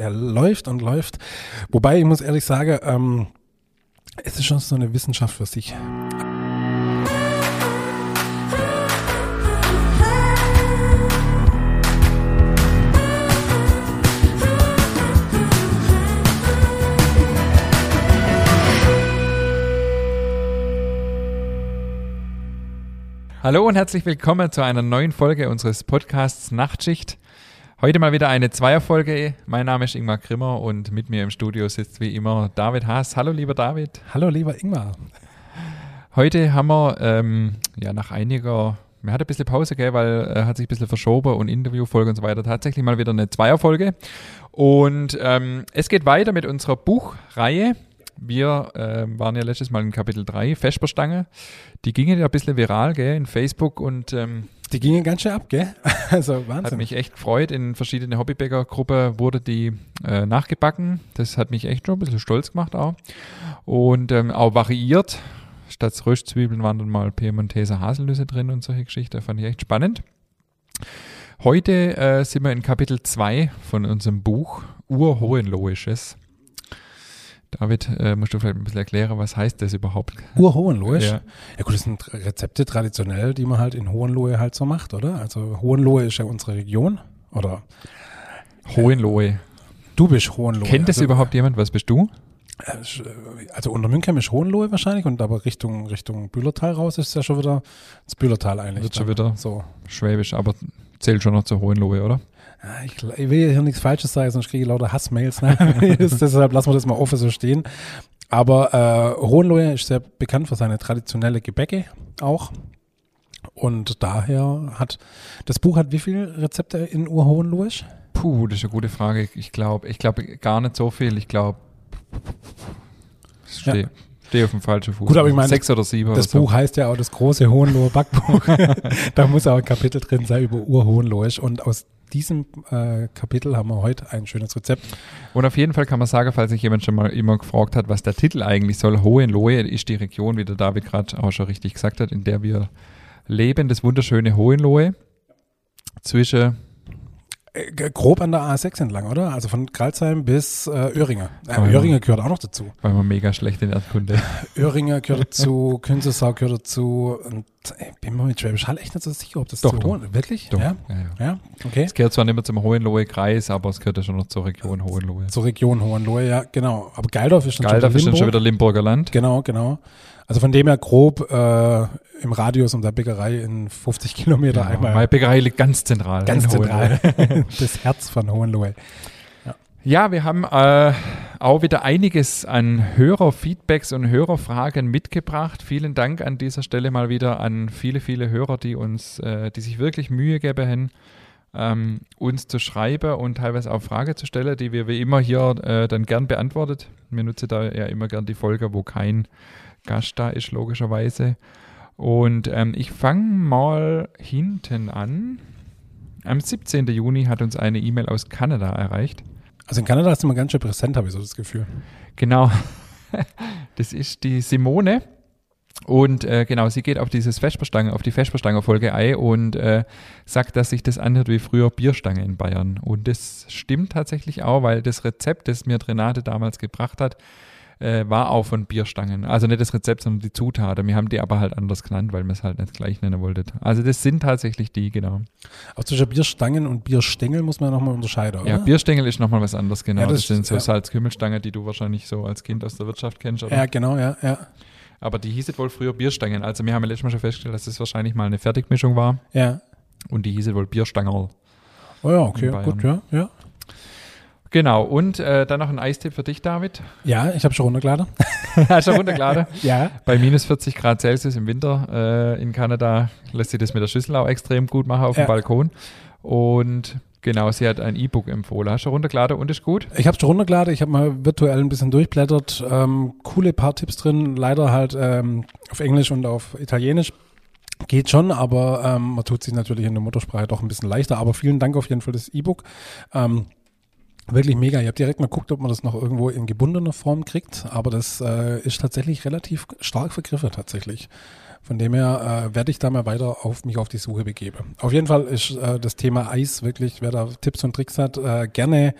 er läuft und läuft. Wobei ich muss ehrlich sagen, ähm, es ist schon so eine Wissenschaft für sich. Hallo und herzlich willkommen zu einer neuen Folge unseres Podcasts Nachtschicht. Heute mal wieder eine Zweierfolge. Mein Name ist Ingmar Grimmer und mit mir im Studio sitzt wie immer David Haas. Hallo lieber David. Hallo lieber Ingmar. Heute haben wir ähm, ja nach einiger, wir hatten ein bisschen Pause, gell, weil er äh, hat sich ein bisschen verschoben und Interviewfolge und so weiter. Tatsächlich mal wieder eine Zweierfolge. Und ähm, es geht weiter mit unserer Buchreihe. Wir äh, waren ja letztes Mal in Kapitel 3, Vesperstange. Die gingen ja ein bisschen viral, gell, in Facebook und ähm, die gingen ganz schön ab, gell? Also Wahnsinn. Hat mich echt gefreut. In verschiedene Hobbybäcker-Gruppen wurde die äh, nachgebacken. Das hat mich echt schon ein bisschen stolz gemacht auch. Und ähm, auch variiert. Statt Röstzwiebeln waren dann mal Piemonteser Haselnüsse drin und solche Geschichten. Fand ich echt spannend. Heute äh, sind wir in Kapitel 2 von unserem Buch Urhohenloisches. David, äh, musst du vielleicht ein bisschen erklären, was heißt das überhaupt? Urhohenlohe? Ja. ja gut, das sind Rezepte traditionell, die man halt in Hohenlohe halt so macht, oder? Also Hohenlohe ist ja unsere Region, oder? Hohenlohe. Äh, du bist Hohenlohe. Kennt das also, überhaupt jemand? Was bist du? Äh, also unter München ist Hohenlohe wahrscheinlich und aber Richtung, Richtung Bühlertal raus ist es ja schon wieder das Bühlertal eigentlich. Wird schon wieder so schwäbisch, aber zählt schon noch zur Hohenlohe, oder? Ich, ich, will hier nichts Falsches sagen, sonst kriege ich lauter Hassmails. Ne? Deshalb lassen wir das mal offen so stehen. Aber äh, Hohenlohe ist sehr bekannt für seine traditionelle Gebäcke auch. Und daher hat das Buch hat wie viele Rezepte in Urhohenlohe? Puh, das ist eine gute Frage. Ich glaube, ich glaube gar nicht so viel. Ich glaube, stehe ja. steh auf dem falschen Fuß. Gut, aber ich meine, sechs oder sieben. Das oder Buch so. heißt ja auch das große Hohenlohe Backbuch. da muss auch ein Kapitel drin sein über Urhohenlohe. Und aus diesem äh, Kapitel haben wir heute ein schönes Rezept. Und auf jeden Fall kann man sagen, falls sich jemand schon mal immer gefragt hat, was der Titel eigentlich soll, Hohenlohe ist die Region, wie der David gerade auch schon richtig gesagt hat, in der wir leben, das wunderschöne Hohenlohe zwischen grob an der A6 entlang, oder? Also von Kralsheim bis äh, Öhringer. Äh, Öhringer gehört auch noch dazu. Weil man mega schlecht in Erdkunde. Öhringer gehört dazu, Künzelsau gehört dazu und ich bin mir mit Schwäbisch Hall echt nicht so sicher, ob das doch, zu doch. Hohen, wirklich? Doch. Ja? Ja, ja. ja? okay. Es gehört zwar nicht mehr zum Hohenlohe-Kreis, aber es gehört ja schon noch zur Region Hohenlohe. Zur Region Hohenlohe, ja, genau. Aber Geildorf ist schon Geildorf ist dann schon wieder Limburger Land. Genau, genau. Also von dem her grob äh, im Radius um der Bäckerei in 50 Kilometer ja, einmal. Meine Bäckerei liegt ganz zentral. Ganz zentral. das Herz von Hohenlohe. Ja. ja, wir haben äh, auch wieder einiges an Hörerfeedbacks und Hörerfragen mitgebracht. Vielen Dank an dieser Stelle mal wieder an viele, viele Hörer, die uns, äh, die sich wirklich Mühe geben, ähm, uns zu schreiben und teilweise auch Fragen zu stellen, die wir wie immer hier äh, dann gern beantwortet. Wir nutzen da ja immer gern die Folge, wo kein Gast da ist, logischerweise. Und ähm, ich fange mal hinten an. Am 17. Juni hat uns eine E-Mail aus Kanada erreicht. Also in Kanada ist immer ganz schön präsent, habe ich so das Gefühl. Genau. Das ist die Simone. Und äh, genau, sie geht auf dieses Vesperstange, auf die Vesperstange-Folge ein und äh, sagt, dass sich das anhört wie früher Bierstange in Bayern. Und das stimmt tatsächlich auch, weil das Rezept, das mir Renate damals gebracht hat, äh, war auch von Bierstangen. Also nicht das Rezept, sondern die Zutaten. Wir haben die aber halt anders genannt, weil wir es halt nicht gleich nennen wollten. Also das sind tatsächlich die, genau. Auch zwischen Bierstangen und Bierstängel muss man nochmal unterscheiden, oder? Ja, Bierstängel ist nochmal was anderes, genau. Ja, das, das, sind so ja. Salzkümmelstangen, die du wahrscheinlich so als Kind aus der Wirtschaft kennst, oder? Ja, genau, ja, ja. Aber die hieß wohl früher Bierstangen. Also wir haben ja letztes Mal schon festgestellt, dass das wahrscheinlich mal eine Fertigmischung war. Ja. Und die hieß wohl Bierstangerl. Oh ja, okay, gut, ja, ja. Genau, und äh, dann noch ein Eistipp für dich, David. Ja, ich habe schon runtergeladen. Hast du runtergeladen? ja. Bei minus 40 Grad Celsius im Winter äh, in Kanada lässt sich das mit der Schüssel auch extrem gut machen auf ja. dem Balkon. Und genau, sie hat ein E-Book empfohlen. Hast du runtergeladen und ist gut? Ich habe schon runtergeladen. Ich habe mal virtuell ein bisschen durchblättert. Ähm, coole paar Tipps drin. Leider halt ähm, auf Englisch und auf Italienisch. Geht schon, aber ähm, man tut sich natürlich in der Muttersprache doch ein bisschen leichter. Aber vielen Dank auf jeden Fall das E-Book. Ähm, Wirklich mega. Ich habe direkt mal geguckt, ob man das noch irgendwo in gebundener Form kriegt, aber das äh, ist tatsächlich relativ stark vergriffen tatsächlich. Von dem her äh, werde ich da mal weiter auf mich auf die Suche begeben. Auf jeden Fall ist äh, das Thema Eis wirklich, wer da Tipps und Tricks hat, äh, gerne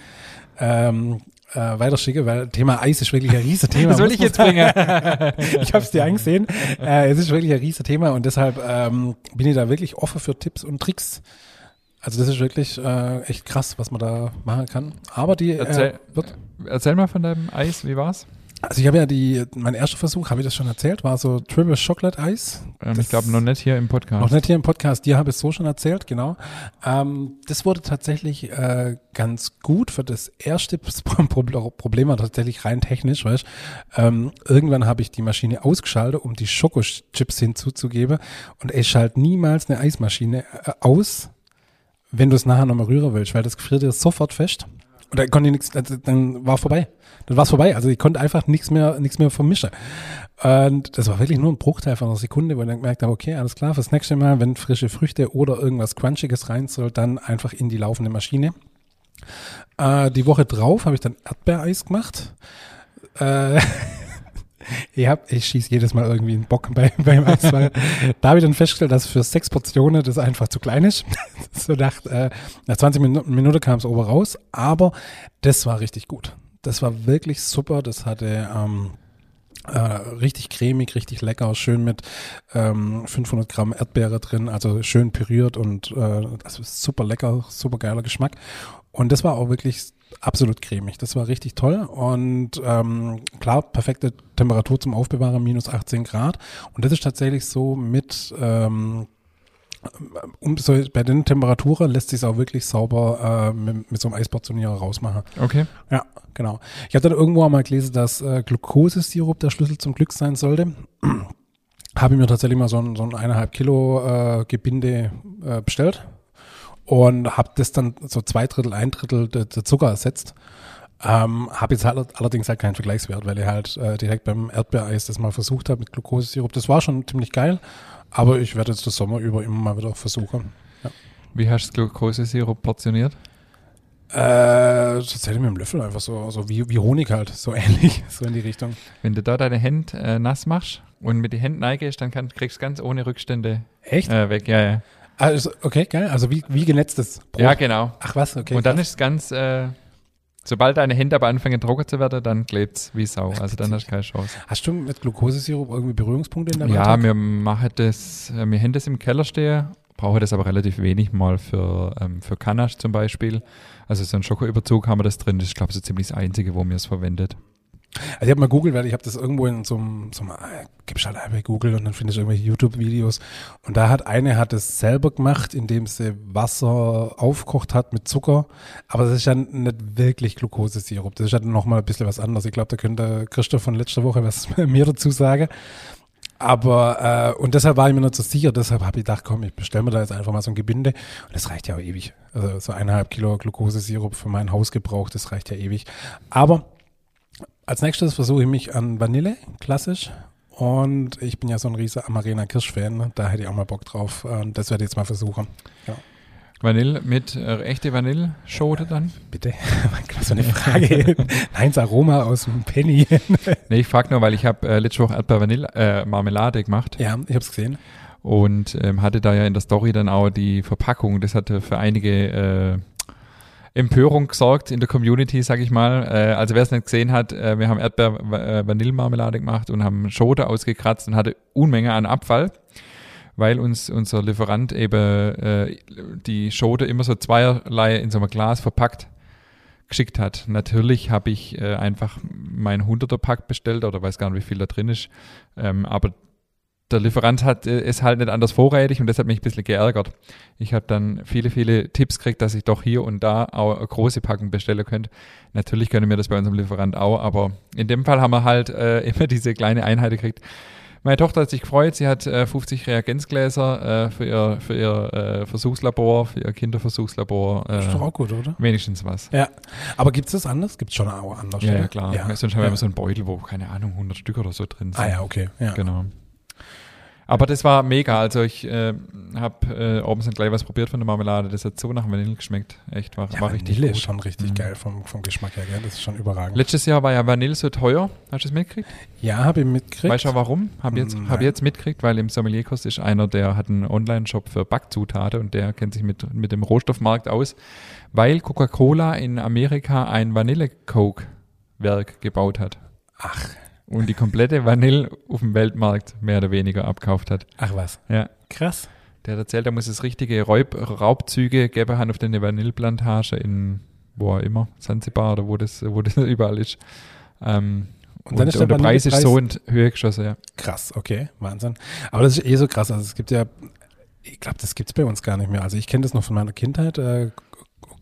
ähm, äh, weiterschicke, weil Thema Eis ist wirklich ein riesiges Thema. Das will ich jetzt bringen. ich habe es dir angesehen. Äh, es ist wirklich ein riesiges Thema und deshalb ähm, bin ich da wirklich offen für Tipps und Tricks. Also das ist wirklich äh, echt krass, was man da machen kann. Aber die Erzähl, äh, erzähl mal von deinem Eis, wie war's? also ich habe ja die, mein erster Versuch, habe ich das schon erzählt, war so Triple Chocolate Eis. Ähm, ich glaube noch nicht hier im Podcast. Noch nicht hier im Podcast, dir habe ich es so schon erzählt, genau. Ähm, das wurde tatsächlich äh, ganz gut für das erste Pro- Problem war tatsächlich rein technisch, weißt ähm, Irgendwann habe ich die Maschine ausgeschaltet, um die Schokochips hinzuzugeben und es schaltet niemals eine Eismaschine äh, aus, wenn du es nachher nochmal rühren willst, weil das gefriert dir sofort fest. Und dann konnte ich nichts, also dann war vorbei. Dann war es vorbei. Also ich konnte einfach nichts mehr, nichts mehr vermischen. Und das war wirklich nur ein Bruchteil von einer Sekunde, wo ich dann gemerkt habe, okay, alles klar, fürs nächste Mal, wenn frische Früchte oder irgendwas Crunchiges rein soll, dann einfach in die laufende Maschine. Äh, die Woche drauf habe ich dann Erdbeereis gemacht. Äh, hab, ich schieße jedes Mal irgendwie einen Bock bei, beim Eis, weil da habe ich dann festgestellt, dass für sechs Portionen das einfach zu klein ist. so dachte, äh, nach 20 Minuten, Minuten kam es oben raus, aber das war richtig gut. Das war wirklich super. Das hatte ähm, äh, richtig cremig, richtig lecker, schön mit ähm, 500 Gramm Erdbeere drin, also schön püriert und äh, ist super lecker, super geiler Geschmack. Und das war auch wirklich absolut cremig. Das war richtig toll und ähm, klar, perfekte Temperatur zum Aufbewahren, minus 18 Grad. Und das ist tatsächlich so mit ähm, um so bei den Temperaturen lässt sich es auch wirklich sauber äh, mit, mit so einem Eisportionierer rausmachen. Okay. Ja, genau. Ich habe dann irgendwo einmal gelesen, dass äh, Glukosesirup der Schlüssel zum Glück sein sollte. habe ich mir tatsächlich mal so ein, so ein eineinhalb Kilo äh, Gebinde äh, bestellt und habe das dann so zwei Drittel, ein Drittel der, der Zucker ersetzt. Ähm, habe jetzt halt allerdings halt keinen Vergleichswert, weil ich halt äh, direkt beim Erdbeereis das mal versucht habe mit Glukosesirup. Das war schon ziemlich geil, aber ich werde jetzt das Sommer über immer mal wieder versuchen. Wie hast du Glukosesirup portioniert? Äh, tatsächlich mit dem Löffel einfach so, so wie, wie Honig halt, so ähnlich, so in die Richtung. Wenn du da deine Hände äh, nass machst und mit den Händen neigest, dann kann, kriegst du ganz ohne Rückstände Echt? äh, weg. Ja, ja. Also, okay, geil. Also wie, wie genetztes Brot. ja genau. Ach was, okay. und dann krass. ist es ganz, äh, sobald deine Hände aber anfangen trocken zu werden, dann klebt's wie Sau. Also dann hast du keine Chance. Hast du mit Glukosesirup irgendwie Berührungspunkte in deinem Ja, Alltag? wir machen das, wir haben das im Keller stehen, brauche das aber relativ wenig mal für, ähm, für Kanache zum Beispiel. Also so einen Schokoüberzug haben wir das drin. Das ist, glaube ich, so ziemlich das Einzige, wo wir es verwendet. Also ich habe mal googelt, weil ich habe das irgendwo in so einem, so einem äh, gibst halt einfach Google und dann findest du irgendwelche YouTube-Videos. Und da hat eine hat es selber gemacht, indem sie Wasser aufkocht hat mit Zucker. Aber das ist ja nicht wirklich Glukosesirup. Das ist ja nochmal ein bisschen was anderes. Ich glaube, da könnte Christoph von letzter Woche was mehr dazu sagen. Aber, äh, und deshalb war ich mir nicht so sicher, deshalb habe ich gedacht, komm, ich bestelle mir da jetzt einfach mal so ein Gebinde. Und das reicht ja auch ewig. Also so eineinhalb Kilo Glukosesirup für meinen Hausgebrauch, das reicht ja ewig. Aber als nächstes versuche ich mich an Vanille, klassisch. Und ich bin ja so ein riesiger Amarena Kirsch-Fan. ne? Da hätte ich auch mal Bock drauf. Und das werde ich jetzt mal versuchen. Vanille mit äh, echte Vanilleschote dann? Bitte. Was für eine Frage. Nein, das Aroma aus dem Penny. Nee, ich frage nur, weil ich habe äh, letzte Woche Erdbeer-Vanille-Marmelade gemacht ja, ich habe es gesehen. und ähm, hatte da ja in der Story dann auch die Verpackung. Das hatte für einige äh, Empörung gesorgt in der Community, sag ich mal. Äh, also wer es nicht gesehen hat, äh, wir haben Erdbeer-Vanille-Marmelade gemacht und haben Schote ausgekratzt und hatte Unmenge an Abfall, weil uns unser Lieferant eben äh, die Schote immer so zweierlei in so einem Glas verpackt geschickt hat. Natürlich habe ich äh, einfach mein 100er Pack bestellt oder weiß gar nicht, wie viel da drin ist. Ähm, aber der Lieferant hat äh, es halt nicht anders vorrätig und das hat mich ein bisschen geärgert. Ich habe dann viele, viele Tipps gekriegt, dass ich doch hier und da auch eine große Packung bestellen könnte. Natürlich können wir das bei unserem Lieferant auch, aber in dem Fall haben wir halt äh, immer diese kleine Einheit gekriegt. Meine Tochter hat sich gefreut, sie hat äh, 50 Reagenzgläser äh, für ihr, für ihr äh, Versuchslabor, für ihr Kinderversuchslabor. Äh, ist doch auch gut, oder? wenigstens was. Ja. Aber gibt es das anders? Gibt es schon auch anders? Ja, ja, klar. Ja. Sonst haben wir ja. immer so einen Beutel, wo, keine Ahnung, 100 Stück oder so drin sind. Ah ja, okay. Ja. Genau. Aber das war mega. Also ich äh, habe äh, oben sind gleich was probiert von der Marmelade. Das hat so nach Vanille geschmeckt. Echt, war, Ja, war richtig Vanille gut. ist schon richtig Mhm. geil vom, vom Geschmack her, gell? Das ist schon überragend. Letztes Jahr war ja Vanille so teuer. Hast du es mitgekriegt? ja, habe ich mitgekriegt. Weißt du warum? Habe jetzt, Nein. hab ich jetzt mitgekriegt, weil im Sommelierkurs ist einer, der hat einen Online-Shop für Backzutaten und der kennt sich mit, mit dem Rohstoffmarkt aus, weil Coca-Cola in Amerika ein Vanille-Coke-Werk gebaut hat. Ach, Und die komplette Vanille auf dem Weltmarkt mehr oder weniger abkauft hat. ach was. Ja. Krass. Der hat erzählt, da muss es richtige Raub, Raubzüge geben haben auf der Vanilleplantage in wo auch immer, Zanzibar oder wo das, wo das überall ist. Ähm, Und dann ist der der Preis ist so in Höhe geschossen, ja. Krass, okay, Wahnsinn. Aber das ist eh so krass. Also es gibt ja, ich glaube, das gibt es bei uns gar nicht mehr. Also ich kenne das noch von meiner Kindheit, äh,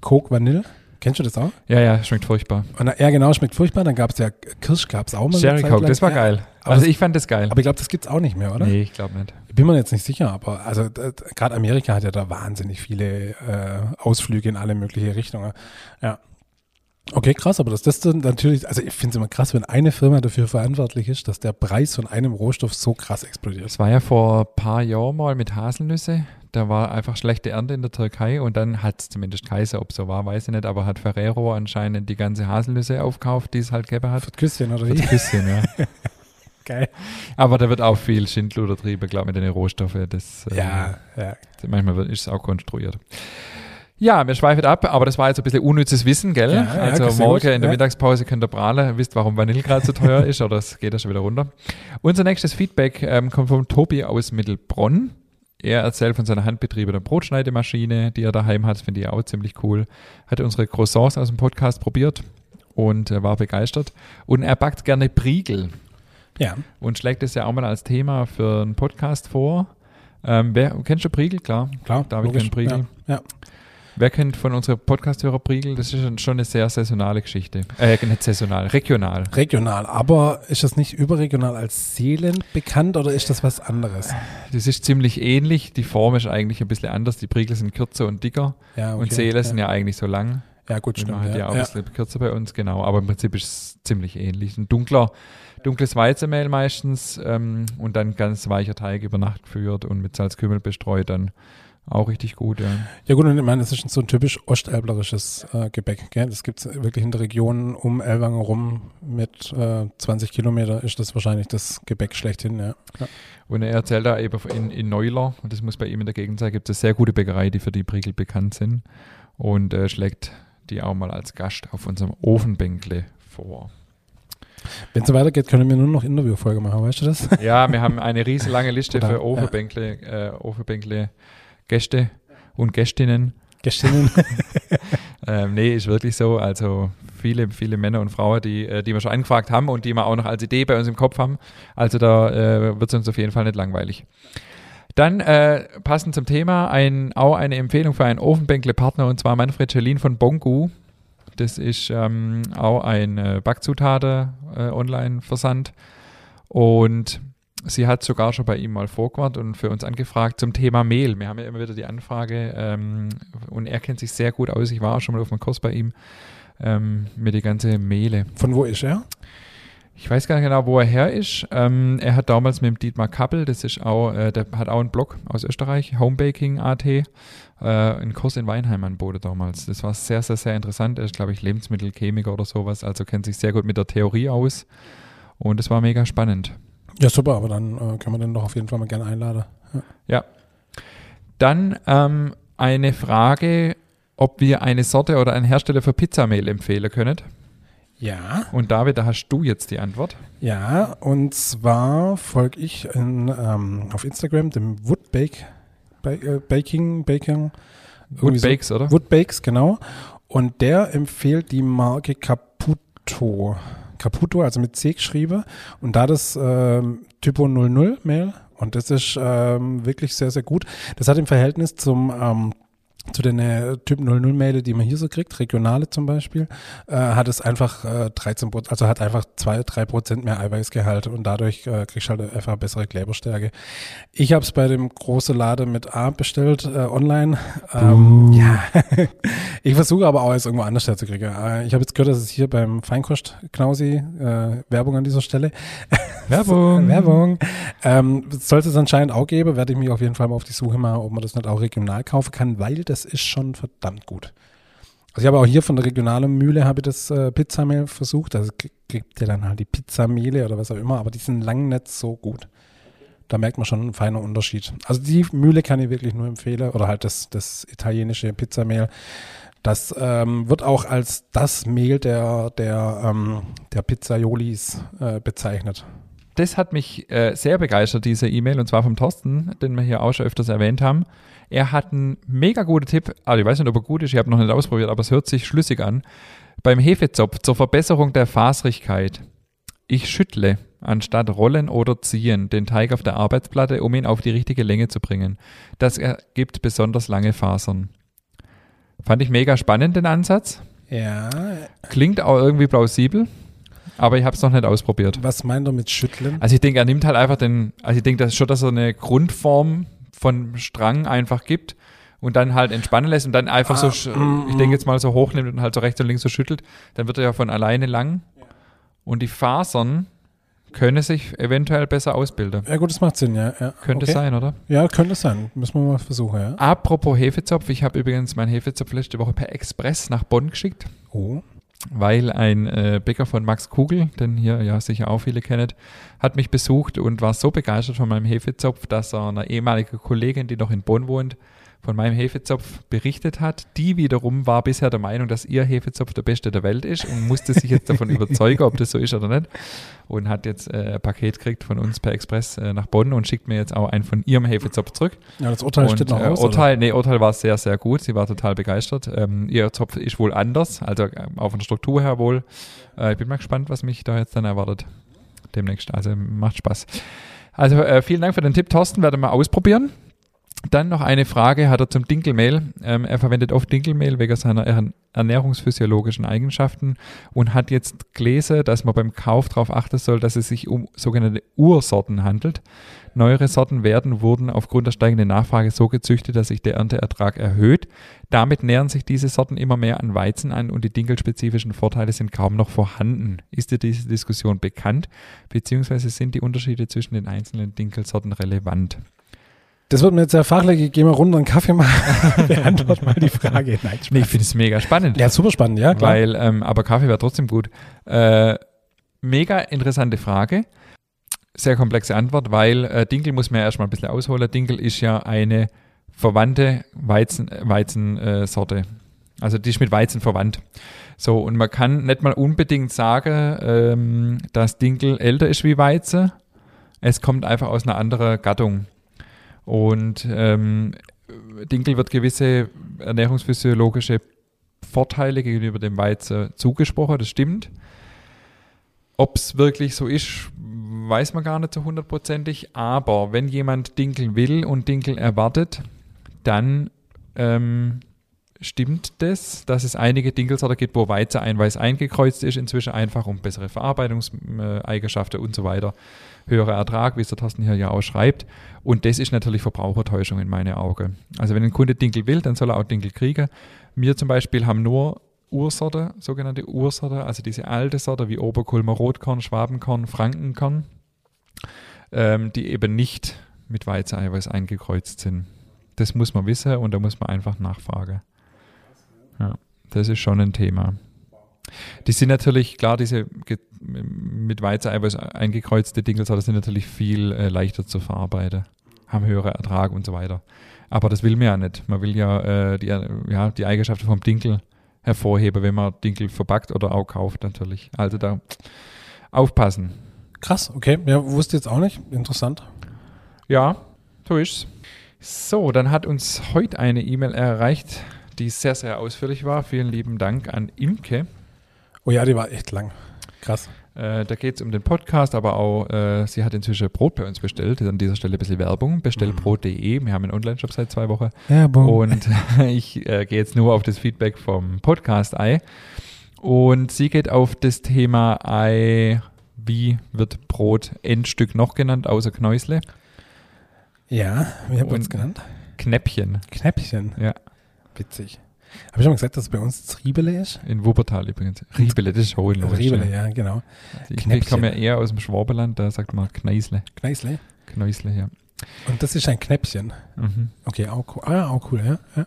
Coke Vanille. Kennst du das auch? Ja, ja, schmeckt furchtbar. Und, ja, genau, schmeckt furchtbar. Dann gab es ja Kirsch, gab es auch mal. Sherry Coke, das war Ja, geil. aber also ich fand das geil. Aber ich glaube, das gibt es auch nicht mehr, oder? Nee, ich glaube nicht. Bin mir jetzt nicht sicher, aber also gerade Amerika hat ja da wahnsinnig viele äh, Ausflüge in alle möglichen Richtungen. Ja. Okay, krass, aber das dann natürlich, also ich finde es immer krass, wenn eine Firma dafür verantwortlich ist, dass der Preis von einem Rohstoff so krass explodiert. Das war ja vor ein paar Jahren mal mit Haselnüsse. Da war einfach schlechte Ernte in der Türkei und dann hat es zumindest Kaiser, ob so war, weiß ich nicht, aber hat Ferrero anscheinend die ganze Haselnüsse aufkauft, die es halt gegeben hat. Für Küsschen oder Für wie? ein bisschen, ja. Geil. Aber da wird auch viel Schindluder trieben, glaube ich, mit den Rohstoffen. Das, äh, Ja, ja. Manchmal wird, ist es auch konstruiert. Ja, wir schweifen ab, aber das war jetzt ein bisschen unnützes Wissen, gell? Ja, ja, also sehr morgen gut, in der ja. Mittagspause könnt ihr prahlen, wisst, warum Vanille gerade so teuer ist, oder es geht ja schon wieder runter. Unser nächstes Feedback ähm, kommt von Tobi aus Mittelbronn. Er erzählt von seiner handbetriebenen Brotschneidemaschine, die er daheim hat, finde ich auch ziemlich cool. Hat unsere Croissants aus dem Podcast probiert und äh, war begeistert. Und er backt gerne Priegel Ja, und schlägt es ja auch mal als Thema für einen Podcast vor. Ähm, wer, kennst du Priegel? Klar. klar. David logisch. kennt Priegel. Ja, ja. Wer kennt von unserer Podcast-Hörer Priegel? Das ist schon- eine sehr saisonale Geschichte. Äh, nicht saisonal, regional. Regional, aber ist das nicht überregional als Seelen bekannt oder ist das was anderes? Das ist ziemlich ähnlich. Die Form ist eigentlich ein bisschen anders. Die Priegel sind kürzer und dicker Ja, okay. und Seele ja. sind ja eigentlich so lang. Ja, gut, Die stimmt. machen Ja, ja auch ein bisschen kürzer bei uns, genau. Aber im Prinzip ist es ziemlich ähnlich. Ein dunkler, dunkles Weizenmehl meistens ähm, und dann ganz weicher Teig über Nacht geführt und mit Salzkümmel bestreut. Dann auch richtig gut, ja. Ja gut, und ich meine, es ist so ein typisch ostelblerisches äh, Gebäck. Gell? Das gibt es wirklich in der Region um Ellwangen rum mit äh, 20 Kilometer ist das wahrscheinlich das Gebäck schlechthin. Ja. Und er erzählt da eben in, in Neuler, und das muss bei ihm in der Gegend sein, gibt es sehr gute Bäckerei, die für die Priegel bekannt sind. Und äh, schlägt die auch mal als Gast auf unserem Ofenbänkle vor. Wenn es so weitergeht, können wir nur noch Interviewfolge machen, weißt du das? Ja, wir haben eine riesenlange Liste Oder- für Ofenbänkle, äh, Ofenbänkle Gäste und Gästinnen. Gestern. Ähm, nee, ist wirklich so. Also viele, viele Männer und Frauen, die, äh, die wir schon angefragt haben und die wir auch noch als Idee bei uns im Kopf haben. Also da äh, wird es uns auf jeden Fall nicht langweilig. Dann äh, passend zum Thema ein, auch eine Empfehlung für einen Ofenbänkle-Partner und zwar Manfred Schelin von Bongu. Das ist ähm, auch ein äh, Backzutaten-Online-Versand. und sie hat sogar schon bei ihm mal vorgewarnt und für uns angefragt zum Thema Mehl. Wir haben ja immer wieder die Anfrage ähm, und er kennt sich sehr gut aus. Ich war auch schon mal auf einem Kurs bei ihm ähm, mit die ganze Mehle. Von wo ist er? Ich weiß gar nicht genau, wo er her ist. Ähm, er hat damals mit dem Dietmar Kappel, das ist auch, äh, der hat auch einen Blog aus Österreich, Homebaking.at, äh, einen Kurs in Weinheim anboten damals. Das war sehr, sehr, sehr interessant. Er ist, glaube ich, Lebensmittelchemiker oder sowas, also kennt sich sehr gut mit der Theorie aus. Und es war mega spannend. Ja, super, aber dann äh, können wir den doch auf jeden Fall mal gerne einladen. Dann ähm, eine Frage, ob wir eine Sorte oder einen Hersteller für Pizzamehl empfehlen können. Ja. Und David, da hast du jetzt die Antwort. Ja, und zwar folge ich in, ähm, auf Instagram dem Woodbake ba äh, Baking, Baking, irgendwie Wood so- Bakes, oder? Woodbakes, genau. Und der empfiehlt die Marke Caputo. Caputo, also mit C geschrieben. Und da das ähm, Typo 00 Mehl. Und das ist ähm, wirklich sehr, sehr gut. Das hat im Verhältnis zum ähm, zu den äh, Typ 00 Mehle, die man hier so kriegt, regionale zum Beispiel, äh, hat es einfach äh, 13 Prozent, also hat einfach 2, 3 Prozent mehr Eiweißgehalt und dadurch äh, kriegst du halt einfach bessere Kleberstärke. Ich habe es bei dem großen Lade mit A bestellt, äh, online. Ähm, ja, ich versuche aber auch, es irgendwo anders herzukriegen. Äh, ich habe jetzt gehört, dass es hier beim Feinkost Knausi, äh, Werbung an dieser Stelle, Werbung. So, Werbung. Ähm, sollte es anscheinend auch geben, werde ich mich auf jeden Fall mal auf die Suche machen, ob man das nicht auch regional kaufen kann, weil das ist schon verdammt gut. Also ich habe auch hier von der regionalen Mühle habe ich das äh, Pizzamehl versucht. Also gibt ja dann halt die Pizzamehle oder was auch immer, aber die sind lang nicht so gut. Da merkt man schon einen feinen Unterschied. Also die Mühle kann ich wirklich nur empfehlen oder halt das, das italienische Pizzamehl. Das ähm, wird auch als das Mehl der, der, ähm, der Pizzaiolis äh, bezeichnet. Das hat mich äh, sehr begeistert, diese E-Mail, und zwar vom Thorsten, den wir hier auch schon öfters erwähnt haben. Er hat einen mega guten Tipp, also ich weiß nicht, ob er gut ist, ich habe noch nicht ausprobiert, aber es hört sich schlüssig an. Beim Hefezopf zur Verbesserung der Faserigkeit. Ich schüttle, anstatt rollen oder ziehen, den Teig auf der Arbeitsplatte, um ihn auf die richtige Länge zu bringen. Das ergibt besonders lange Fasern. Fand ich mega spannend, den Ansatz. Ja. Klingt auch irgendwie plausibel, aber ich habe es noch nicht ausprobiert. Was meint er mit schütteln? Also ich denke, er nimmt halt einfach den, also ich denke das schon, dass er eine Grundform von Strang einfach gibt und dann halt entspannen lässt und dann einfach ah, so, mm, ich denke jetzt mal so hochnimmt und halt so rechts und links so schüttelt, dann wird er ja von alleine lang. Ja. Und die Fasern können sich eventuell besser ausbilden. Ja gut, das macht Sinn, ja. ja. Könnte okay. sein, oder? Ja, könnte sein. Müssen wir mal versuchen, ja. Apropos Hefezopf, ich habe übrigens meinen Hefezopf letzte Woche per Express nach Bonn geschickt. Oh. Weil ein äh, Bäcker von Max Kugel, den hier ja sicher auch viele kennen, hat mich besucht und war so begeistert von meinem Hefezopf, dass er einer ehemaligen Kollegin, die noch in Bonn wohnt, von meinem Hefezopf berichtet hat. Die wiederum war bisher der Meinung, dass ihr Hefezopf der beste der Welt ist und musste sich jetzt davon überzeugen, ob das so ist oder nicht. Und hat jetzt äh, ein Paket gekriegt von uns per Express äh, nach Bonn und schickt mir jetzt auch einen von ihrem Hefezopf zurück. Ja, das Urteil und, steht noch äh, aus. Urteil, oder? nee, Urteil war sehr, sehr gut. Sie war total begeistert. Ähm, ihr Zopf ist wohl anders, also äh, auch von der Struktur her wohl. Äh, ich bin mal gespannt, was mich da jetzt dann erwartet demnächst. Also macht Spaß. Also äh, vielen Dank für den Tipp, Thorsten. Werde mal ausprobieren. Dann noch eine Frage hat er zum Dinkelmehl. Ähm, er verwendet oft Dinkelmehl wegen seiner ernährungsphysiologischen Eigenschaften und hat jetzt gelesen, dass man beim Kauf darauf achten soll, dass es sich um sogenannte Ursorten handelt. Neuere Sorten werden wurden aufgrund der steigenden Nachfrage so gezüchtet, dass sich der Ernteertrag erhöht. Damit nähern sich diese Sorten immer mehr an Weizen an und die dinkelspezifischen Vorteile sind kaum noch vorhanden. Ist dir diese Diskussion bekannt, beziehungsweise sind die Unterschiede zwischen den einzelnen Dinkelsorten relevant? Das wird mir jetzt sehr fachlich. Ich gehe mal runter einen Kaffee machen. Beantwort mal die Frage. Nein, nee, ich finde es mega spannend. Ja, super spannend, ja, klar. Weil, ähm, aber Kaffee wäre trotzdem gut. Äh, mega interessante Frage. Sehr komplexe Antwort, weil äh, Dinkel muss man ja erstmal ein bisschen ausholen. Dinkel ist ja eine verwandte Weizen, Weizensorte. Äh, also die ist mit Weizen verwandt. So, und man kann nicht mal unbedingt sagen, ähm, dass Dinkel älter ist wie Weizen. Es kommt einfach aus einer anderen Gattung. Und ähm, Dinkel wird gewisse ernährungsphysiologische Vorteile gegenüber dem Weizen zugesprochen, das stimmt. Ob es wirklich so ist, weiß man gar nicht so hundertprozentig. Aber wenn jemand Dinkel will und Dinkel erwartet, dann ähm, stimmt das, dass es einige Dinkelsorten gibt, wo Weizeneinweiß eingekreuzt ist, inzwischen einfach um bessere Verarbeitungseigenschaften und so weiter höherer Ertrag, wie es der Thorsten hier ja auch schreibt. Und das ist natürlich Verbrauchertäuschung in meinen Augen. Also wenn ein Kunde Dinkel will, dann soll er auch Dinkel kriegen. Wir zum Beispiel haben nur Ursorte, sogenannte Ursorte, also diese alte Sorte wie Oberkulmer Rotkorn, Schwabenkorn, Frankenkorn, ähm, die eben nicht mit Weizeneiweiß eingekreuzt sind. Das muss man wissen und da muss man einfach nachfragen. Ja, das ist schon ein Thema. Die sind natürlich, klar, diese mit Weizeneiweiß eingekreuzte Dinkelsorten sind natürlich viel äh, leichter zu verarbeiten, haben höheren Ertrag und so weiter. Aber das will man ja nicht. Man will ja, äh, die, ja die Eigenschaften vom Dinkel hervorheben, wenn man Dinkel verpackt oder auch kauft natürlich. Also da aufpassen. Krass, okay. Ja, wusste jetzt auch nicht. Interessant. Ja, so ist's. So, dann hat uns heute eine E-Mail erreicht, die sehr, sehr ausführlich war. Vielen lieben Dank an Imke. Oh ja, die war echt lang. Krass. Äh, da geht es um den Podcast, aber auch, äh, sie hat inzwischen Brot bei uns bestellt. An dieser Stelle ein bisschen Werbung. Bestellbrot.de. Wir haben einen Online-Shop seit zwei Wochen. Werbung. Und ich äh, gehe jetzt nur auf das Feedback vom Podcast Ei. Und sie geht auf das Thema Ei. Wie wird Brot Endstück noch genannt, außer Knäusle? Ja, wie haben wir es genannt? Knäppchen. Knäppchen. Ja. Witzig. Habe ich schon mal gesagt, dass es bei uns das Riebele ist? In Wuppertal übrigens. Riebele, das ist Hohenlohe. Riebele, ja, genau. Ich Knäppchen. komme ja eher aus dem Schwaberland, da sagt man Kneisle. Kneisle. Kneusle, ja. Und das ist ein Knäppchen. Mhm. Okay, auch cool. Ah, auch cool, ja. ja.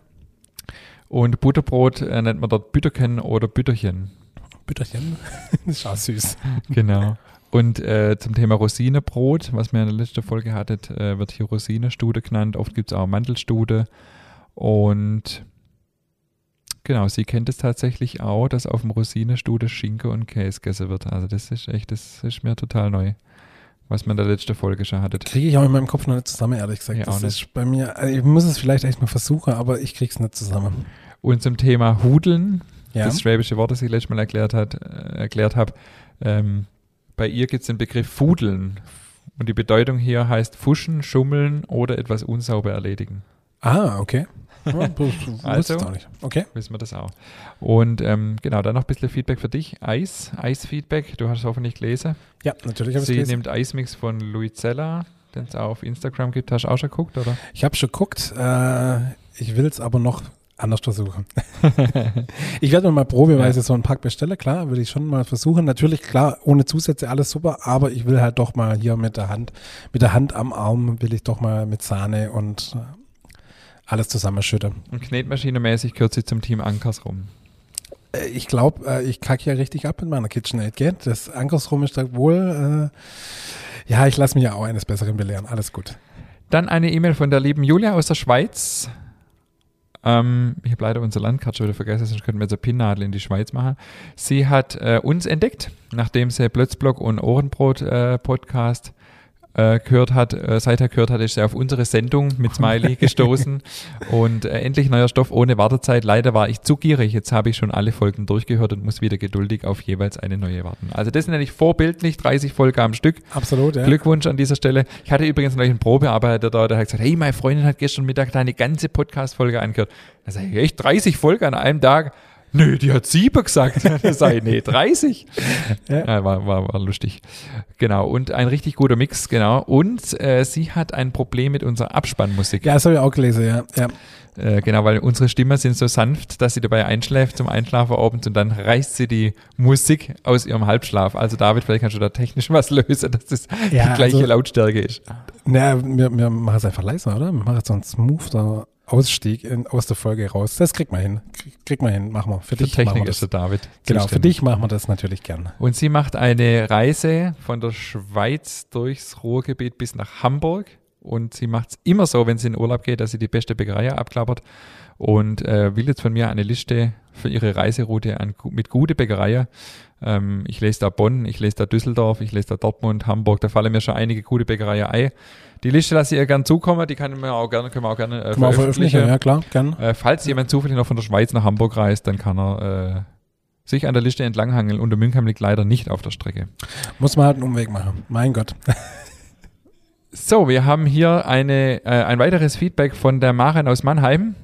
Und Butterbrot äh, nennt man dort Bütterken oder Bütterchen. Bütterchen. das ist auch süß. Genau. Und äh, zum Thema Rosinebrot, was wir in der letzten Folge hattet, äh, wird hier Rosinestude genannt. Oft gibt es auch Mandelstude. Und genau, sie kennt es tatsächlich auch, dass auf dem Rosinestude Schinke und Käse gegessen wird. Also das ist echt, das ist mir total neu, was wir in der letzten Folge schon hattet. Kriege ich auch in meinem Kopf noch nicht zusammen, ehrlich gesagt. Ja, das ist bei mir, also ich muss es vielleicht echt mal versuchen, aber ich krieg's nicht zusammen. Und zum Thema Hudeln, Ja. das schwäbische Wort, das ich letztes Mal erklärt, hat, äh, erklärt habe. Ähm, bei ihr gibt es den Begriff Fudeln. Und die Bedeutung hier heißt fuschen, schummeln oder etwas unsauber erledigen. Ah, okay. Ja, Also. auch nicht. Okay. Wissen wir das auch. Und ähm, genau, dann noch ein bisschen Feedback für dich. Eis, Eis-Feedback. Du hast es hoffentlich gelesen. Ja, natürlich habe ich Sie gelesen. nimmt Eismix von Luizella, den es auch auf Instagram gibt. Hast du auch schon geguckt, oder? Ich habe schon geguckt, äh, ich will es aber noch anders versuchen. ich werde mir mal probeweise Ja. so einen Pack bestellen, klar, würde ich schon mal versuchen. Natürlich, klar, ohne Zusätze alles super, aber ich will halt doch mal hier mit der Hand, mit der Hand am Arm will ich doch mal mit Sahne und alles zusammenschütten. Und Knetmaschine-mäßig gehört sie zum Team Ankers rum. Äh, Ich glaube, äh, ich kacke ja richtig ab in meiner KitchenAid, gell? Das Ankersrum ist da wohl, äh, ja, ich lasse mich ja auch eines Besseren belehren. Alles gut. Dann eine E-Mail von der lieben Julia aus der Schweiz. Ähm, ich habe leider unsere Landkarte schon wieder vergessen, sonst könnten wir jetzt eine Pinnadel in die Schweiz machen. Sie hat äh, uns entdeckt, nachdem sie Plötzblock und Ohrenbrot-Podcast äh, gehört hat, äh, seither gehört hat, ist sie auf unsere Sendung mit Smiley gestoßen und äh, endlich neuer Stoff ohne Wartezeit. Leider war ich zu gierig, jetzt habe ich schon alle Folgen durchgehört und muss wieder geduldig auf jeweils eine neue warten. Also das sind nämlich vorbildlich 30 Folgen am Stück. Absolut, ja. Glückwunsch an dieser Stelle. Ich hatte übrigens noch einen Probearbeiter da, der hat gesagt, hey, meine Freundin hat gestern Mittag deine ganze Podcast-Folge angehört. Da sage ich, echt 30 Folgen an einem Tag? Nö, die hat sieben gesagt. Da sage ich, nee, 30. Ja. War, war, war lustig. Genau, und ein richtig guter Mix, genau. Und äh, sie hat ein Problem mit unserer Abspannmusik. Ja, das habe ich auch gelesen, ja. ja. Äh, genau, weil unsere Stimmen sind so sanft, dass sie dabei einschläft zum Einschlafen abends und dann reißt sie die Musik aus ihrem Halbschlaf. Also David, vielleicht kannst du da technisch was lösen, dass das Ja, die gleiche also- Lautstärke ist. Na, wir, wir machen es einfach leiser, oder? Wir machen jetzt so einen smoother Ausstieg in, aus der Folge raus. Das kriegt man hin. Krieg, kriegt man hin. Machen wir. Für, Für dich machen Technik wir ist das. der David. Genau, für dich machen wir das natürlich gern. Und sie macht eine Reise von der Schweiz durchs Ruhrgebiet bis nach Hamburg. Und sie macht es immer so, wenn sie in Urlaub geht, dass sie die beste Bäckerei abklappert. Und äh, will jetzt von mir eine Liste für ihre Reiseroute an, mit gute Bäckereien. Ähm, ich lese da Bonn, ich lese da Düsseldorf, ich lese da Dortmund, Hamburg. Da fallen mir schon einige gute Bäckereien ein. Die Liste lasse ich ihr gern zukommen. Die kann mir auch gerne, können wir auch gerne äh, auch veröffentlichen? Ja, klar, gern. äh, falls jemand zufällig noch von der Schweiz nach Hamburg reist, dann kann er äh, sich an der Liste entlanghangeln. Und der Münchheim liegt leider nicht auf der Strecke. Muss man halt einen Umweg machen. Mein Gott. So, wir haben hier eine, äh, ein weiteres Feedback von der Maren aus Mannheim,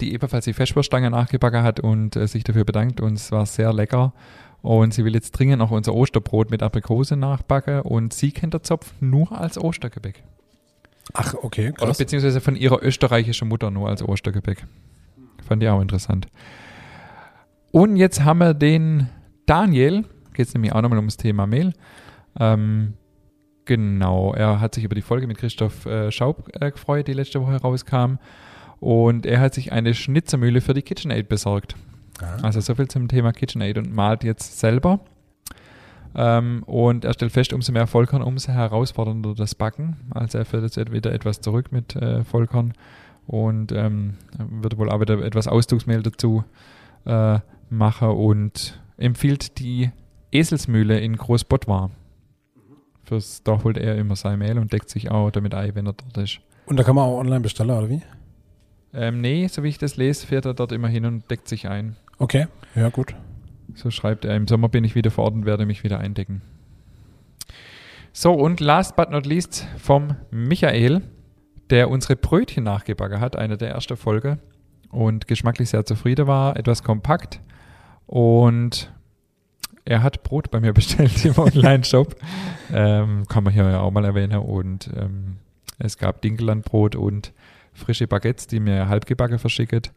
die ebenfalls die Feschwurststange nachgebacken hat und äh, sich dafür bedankt. Und es war sehr lecker. Und sie will jetzt dringend noch unser Osterbrot mit Aprikose nachbacken. Und sie kennt der Zopf nur als Ostergebäck. Ach, okay, Oder krass. beziehungsweise von ihrer österreichischen Mutter nur als Ostergebäck. Fand ich auch interessant. Und jetzt haben wir den Daniel, geht es nämlich auch nochmal ums Thema Mehl. Ähm, genau, er hat sich über die Folge mit Christoph äh, Schaub äh, gefreut, die letzte Woche rauskam. Und er hat sich eine Schnitzermühle für die KitchenAid besorgt. Also so viel zum Thema KitchenAid und malt jetzt selber. Ähm, und er stellt fest, umso mehr Vollkorn, umso herausfordernder das Backen. Also er führt jetzt wieder etwas zurück mit äh, Vollkorn und ähm, wird wohl auch wieder etwas Auszugsmehl dazu äh, machen und empfiehlt die Eselsmühle in Großbottwar. Fürs, da holt er immer sein Mehl und deckt sich auch damit ein, wenn er dort ist. Und da kann man auch online bestellen, oder wie? Ähm, nee, so wie ich das lese, fährt er dort immer hin und deckt sich ein. Okay, ja, gut. So schreibt er, im Sommer bin ich wieder vor Ort und werde mich wieder eindecken. So, und last but not least vom Michael, der unsere Brötchen nachgebacken hat, eine der ersten Folge und geschmacklich sehr zufrieden war, etwas kompakt und er hat Brot bei mir bestellt im Online-Shop, ähm, kann man hier ja auch mal erwähnen und ähm, es gab Dinkellandbrot und frische Baguettes, die mir halbgebacken verschickt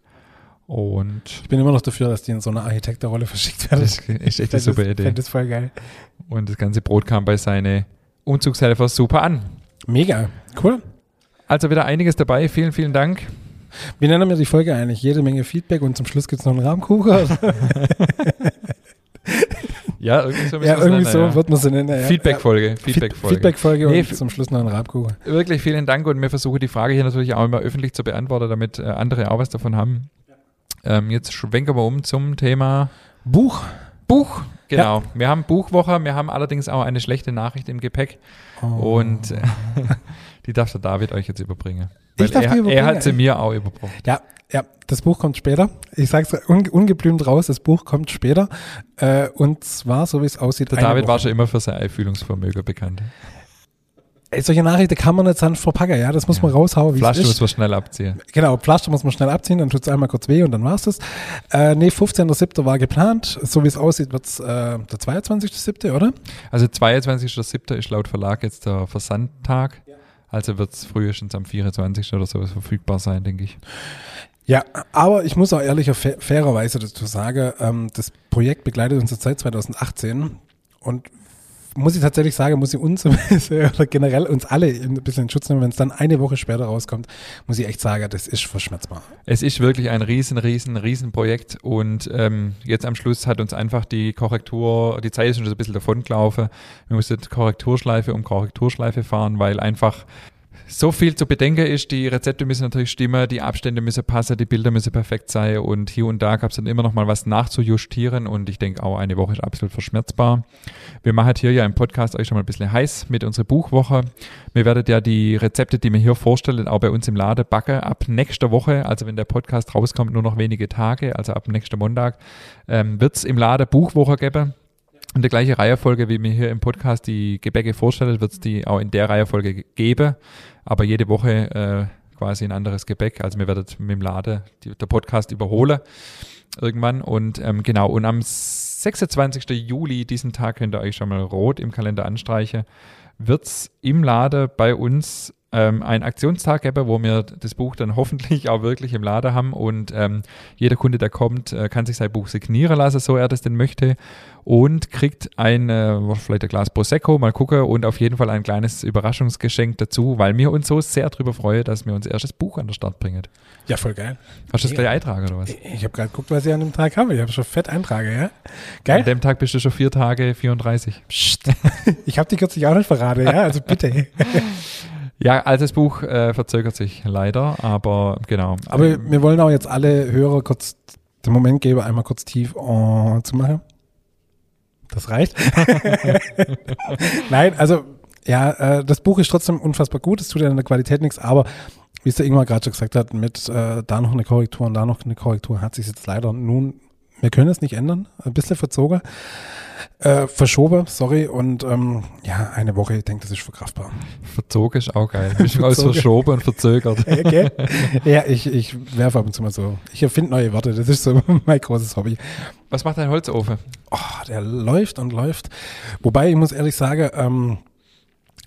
Und Ich bin immer noch dafür, dass die in so einer Architektenrolle verschickt werden. das ist echt eine super Idee. fänd das voll geil. Und das ganze Brot kam bei seine Umzugshelfer super an. Mega, cool. Also wieder einiges dabei. Vielen, vielen Dank. Wie nennen wir die Folge eigentlich? Jede Menge Feedback und zum Schluss gibt es noch einen Rahmenkuchen? oder? Ja, irgendwie so, ja, irgendwie so ja. wird man sie nennen. Ja. Feedback-Folge. Ja. Feedback-Folge. Feedback-Folge Nee, und zum Schluss noch einen Rahmenkuchen. Wirklich vielen Dank und wir versuchen die Frage hier natürlich auch immer öffentlich zu beantworten, damit äh, andere auch was davon haben. Ähm, jetzt schwenken wir um zum Thema Buch. Buch. Genau. Wir haben Buchwoche, wir haben allerdings auch eine schlechte Nachricht im Gepäck Oh. und die darf der David euch jetzt überbringen. Ich darf er, die er überbringen? hat sie mir auch überbracht. Ja, ja, das Buch kommt später. Ich sag's un ungeblümt raus, das Buch kommt später. Äh, und zwar, so wie es aussieht, Der David Woche. war schon immer für sein Einfühlungsvermögen bekannt. Ey, solche Nachrichten kann man nicht sanft verpacken, ja, das muss Ja. man raushauen, Flasche muss man schnell abziehen. Genau, Pflaster muss man schnell abziehen, dann tut's einmal kurz weh und dann war's das. Äh, nee, 15.07. war geplant. So wie es aussieht, wird's äh, der 22.07., oder? Also 22.07. ist laut Verlag jetzt der Versandtag. Also wird es frühestens am 24. oder sowas verfügbar sein, denke ich. Ja, aber ich muss auch ehrlich fa fairerweise dazu sagen, ähm, das Projekt begleitet uns jetzt seit 2018 und muss ich tatsächlich sagen, muss ich uns oder generell uns alle ein bisschen in Schutz nehmen, wenn es dann eine Woche später rauskommt, muss ich echt sagen, das ist verschmerzbar. Es ist wirklich ein riesen, riesen, riesen Projekt und ähm, jetzt am Schluss hat uns einfach die Korrektur, die Zeit ist schon so ein bisschen davongelaufen. Wir mussten Korrekturschleife um Korrekturschleife fahren, weil einfach so viel zu bedenken ist. Die Rezepte müssen natürlich stimmen, die Abstände müssen passen, die Bilder müssen perfekt sein und hier und da gab es dann immer noch mal was nachzujustieren und ich denke auch eine Woche ist absolut verschmerzbar. Wir machen hier ja im Podcast euch schon mal ein bisschen heiß mit unserer Buchwoche. Wir werden ja die Rezepte, die wir hier vorstellen, auch bei uns im Laden backen ab nächster Woche, also wenn der Podcast rauskommt, nur noch wenige Tage, also ab nächsten Montag, ähm, wird es im Laden Buchwoche geben. In der gleichen Reihenfolge, wie mir hier im Podcast die Gebäcke vorstellt, wird es die auch in der Reihenfolge ge- geben, aber jede Woche äh, quasi ein anderes Gebäck. Also wir werden mit dem Laden die, der Podcast überholen irgendwann und ähm, genau, und am 26. Juli, diesen Tag könnt ihr euch schon mal rot im Kalender anstreichen, wird es im Laden bei uns ähm, einen Aktionstag geben, wo wir das Buch dann hoffentlich auch wirklich im Laden haben und ähm, jeder Kunde, der kommt, äh, kann sich sein Buch signieren lassen, so er das denn möchte und kriegt ein, äh, vielleicht ein Glas Prosecco, mal gucken und auf jeden Fall ein kleines Überraschungsgeschenk dazu, weil wir uns so sehr darüber freuen, dass wir unser erstes Buch an den Start bringen. Ja, voll geil. Hast du das gleich eintragen oder was? Ich, ich habe gerade geguckt, was ich an dem Tag habe. Ich habe schon fett Eintrage, ja? An Geil. dem Tag bist du schon vier Tage 34. Psst. Ich habe die kürzlich auch nicht verraten, ja? Also bitte. Ja, also das Buch äh, verzögert sich leider, aber genau. Aber Ähm, wir wollen auch jetzt alle Hörer kurz den Moment geben, einmal kurz tief oh, zu machen. Das reicht. Nein, also ja, äh, das Buch ist trotzdem unfassbar gut. Es tut ja in der Qualität nichts, aber wie es der Ingmar gerade schon gesagt hat, mit äh, da noch eine Korrektur und da noch eine Korrektur hat sich jetzt leider nun, wir können es nicht ändern, ein bisschen verzogen, äh, verschoben, sorry, und ähm, ja, eine Woche, ich denke, das ist verkraftbar. verzogen ist auch geil. Mischung aus Verzogen. verschoben und verzögert. Okay. ja, ich, ich werfe ab und zu mal so, ich erfinde neue Worte, das ist so mein großes Hobby. Was macht dein Holzofen? Oh, der läuft und läuft. Wobei, ich muss ehrlich sagen, ähm,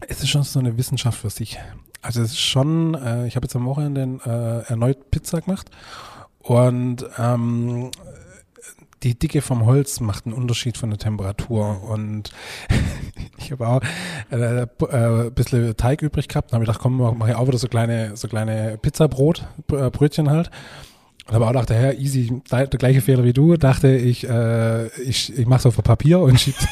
es ist schon so eine Wissenschaft für sich. Also es ist schon, äh, ich habe jetzt am Wochenende äh, erneut Pizza gemacht und ähm, die Dicke vom Holz macht einen Unterschied von der Temperatur und ich habe auch äh, äh, ein bisschen Teig übrig gehabt und habe gedacht, komm, mache ich auch wieder so kleine, so kleine Pizzabrot, äh, Brötchen halt. Und habe auch gedacht, ja, easy, der gleiche Fehler wie du, dachte ich, äh, ich, ich mache es auf Papier und schieb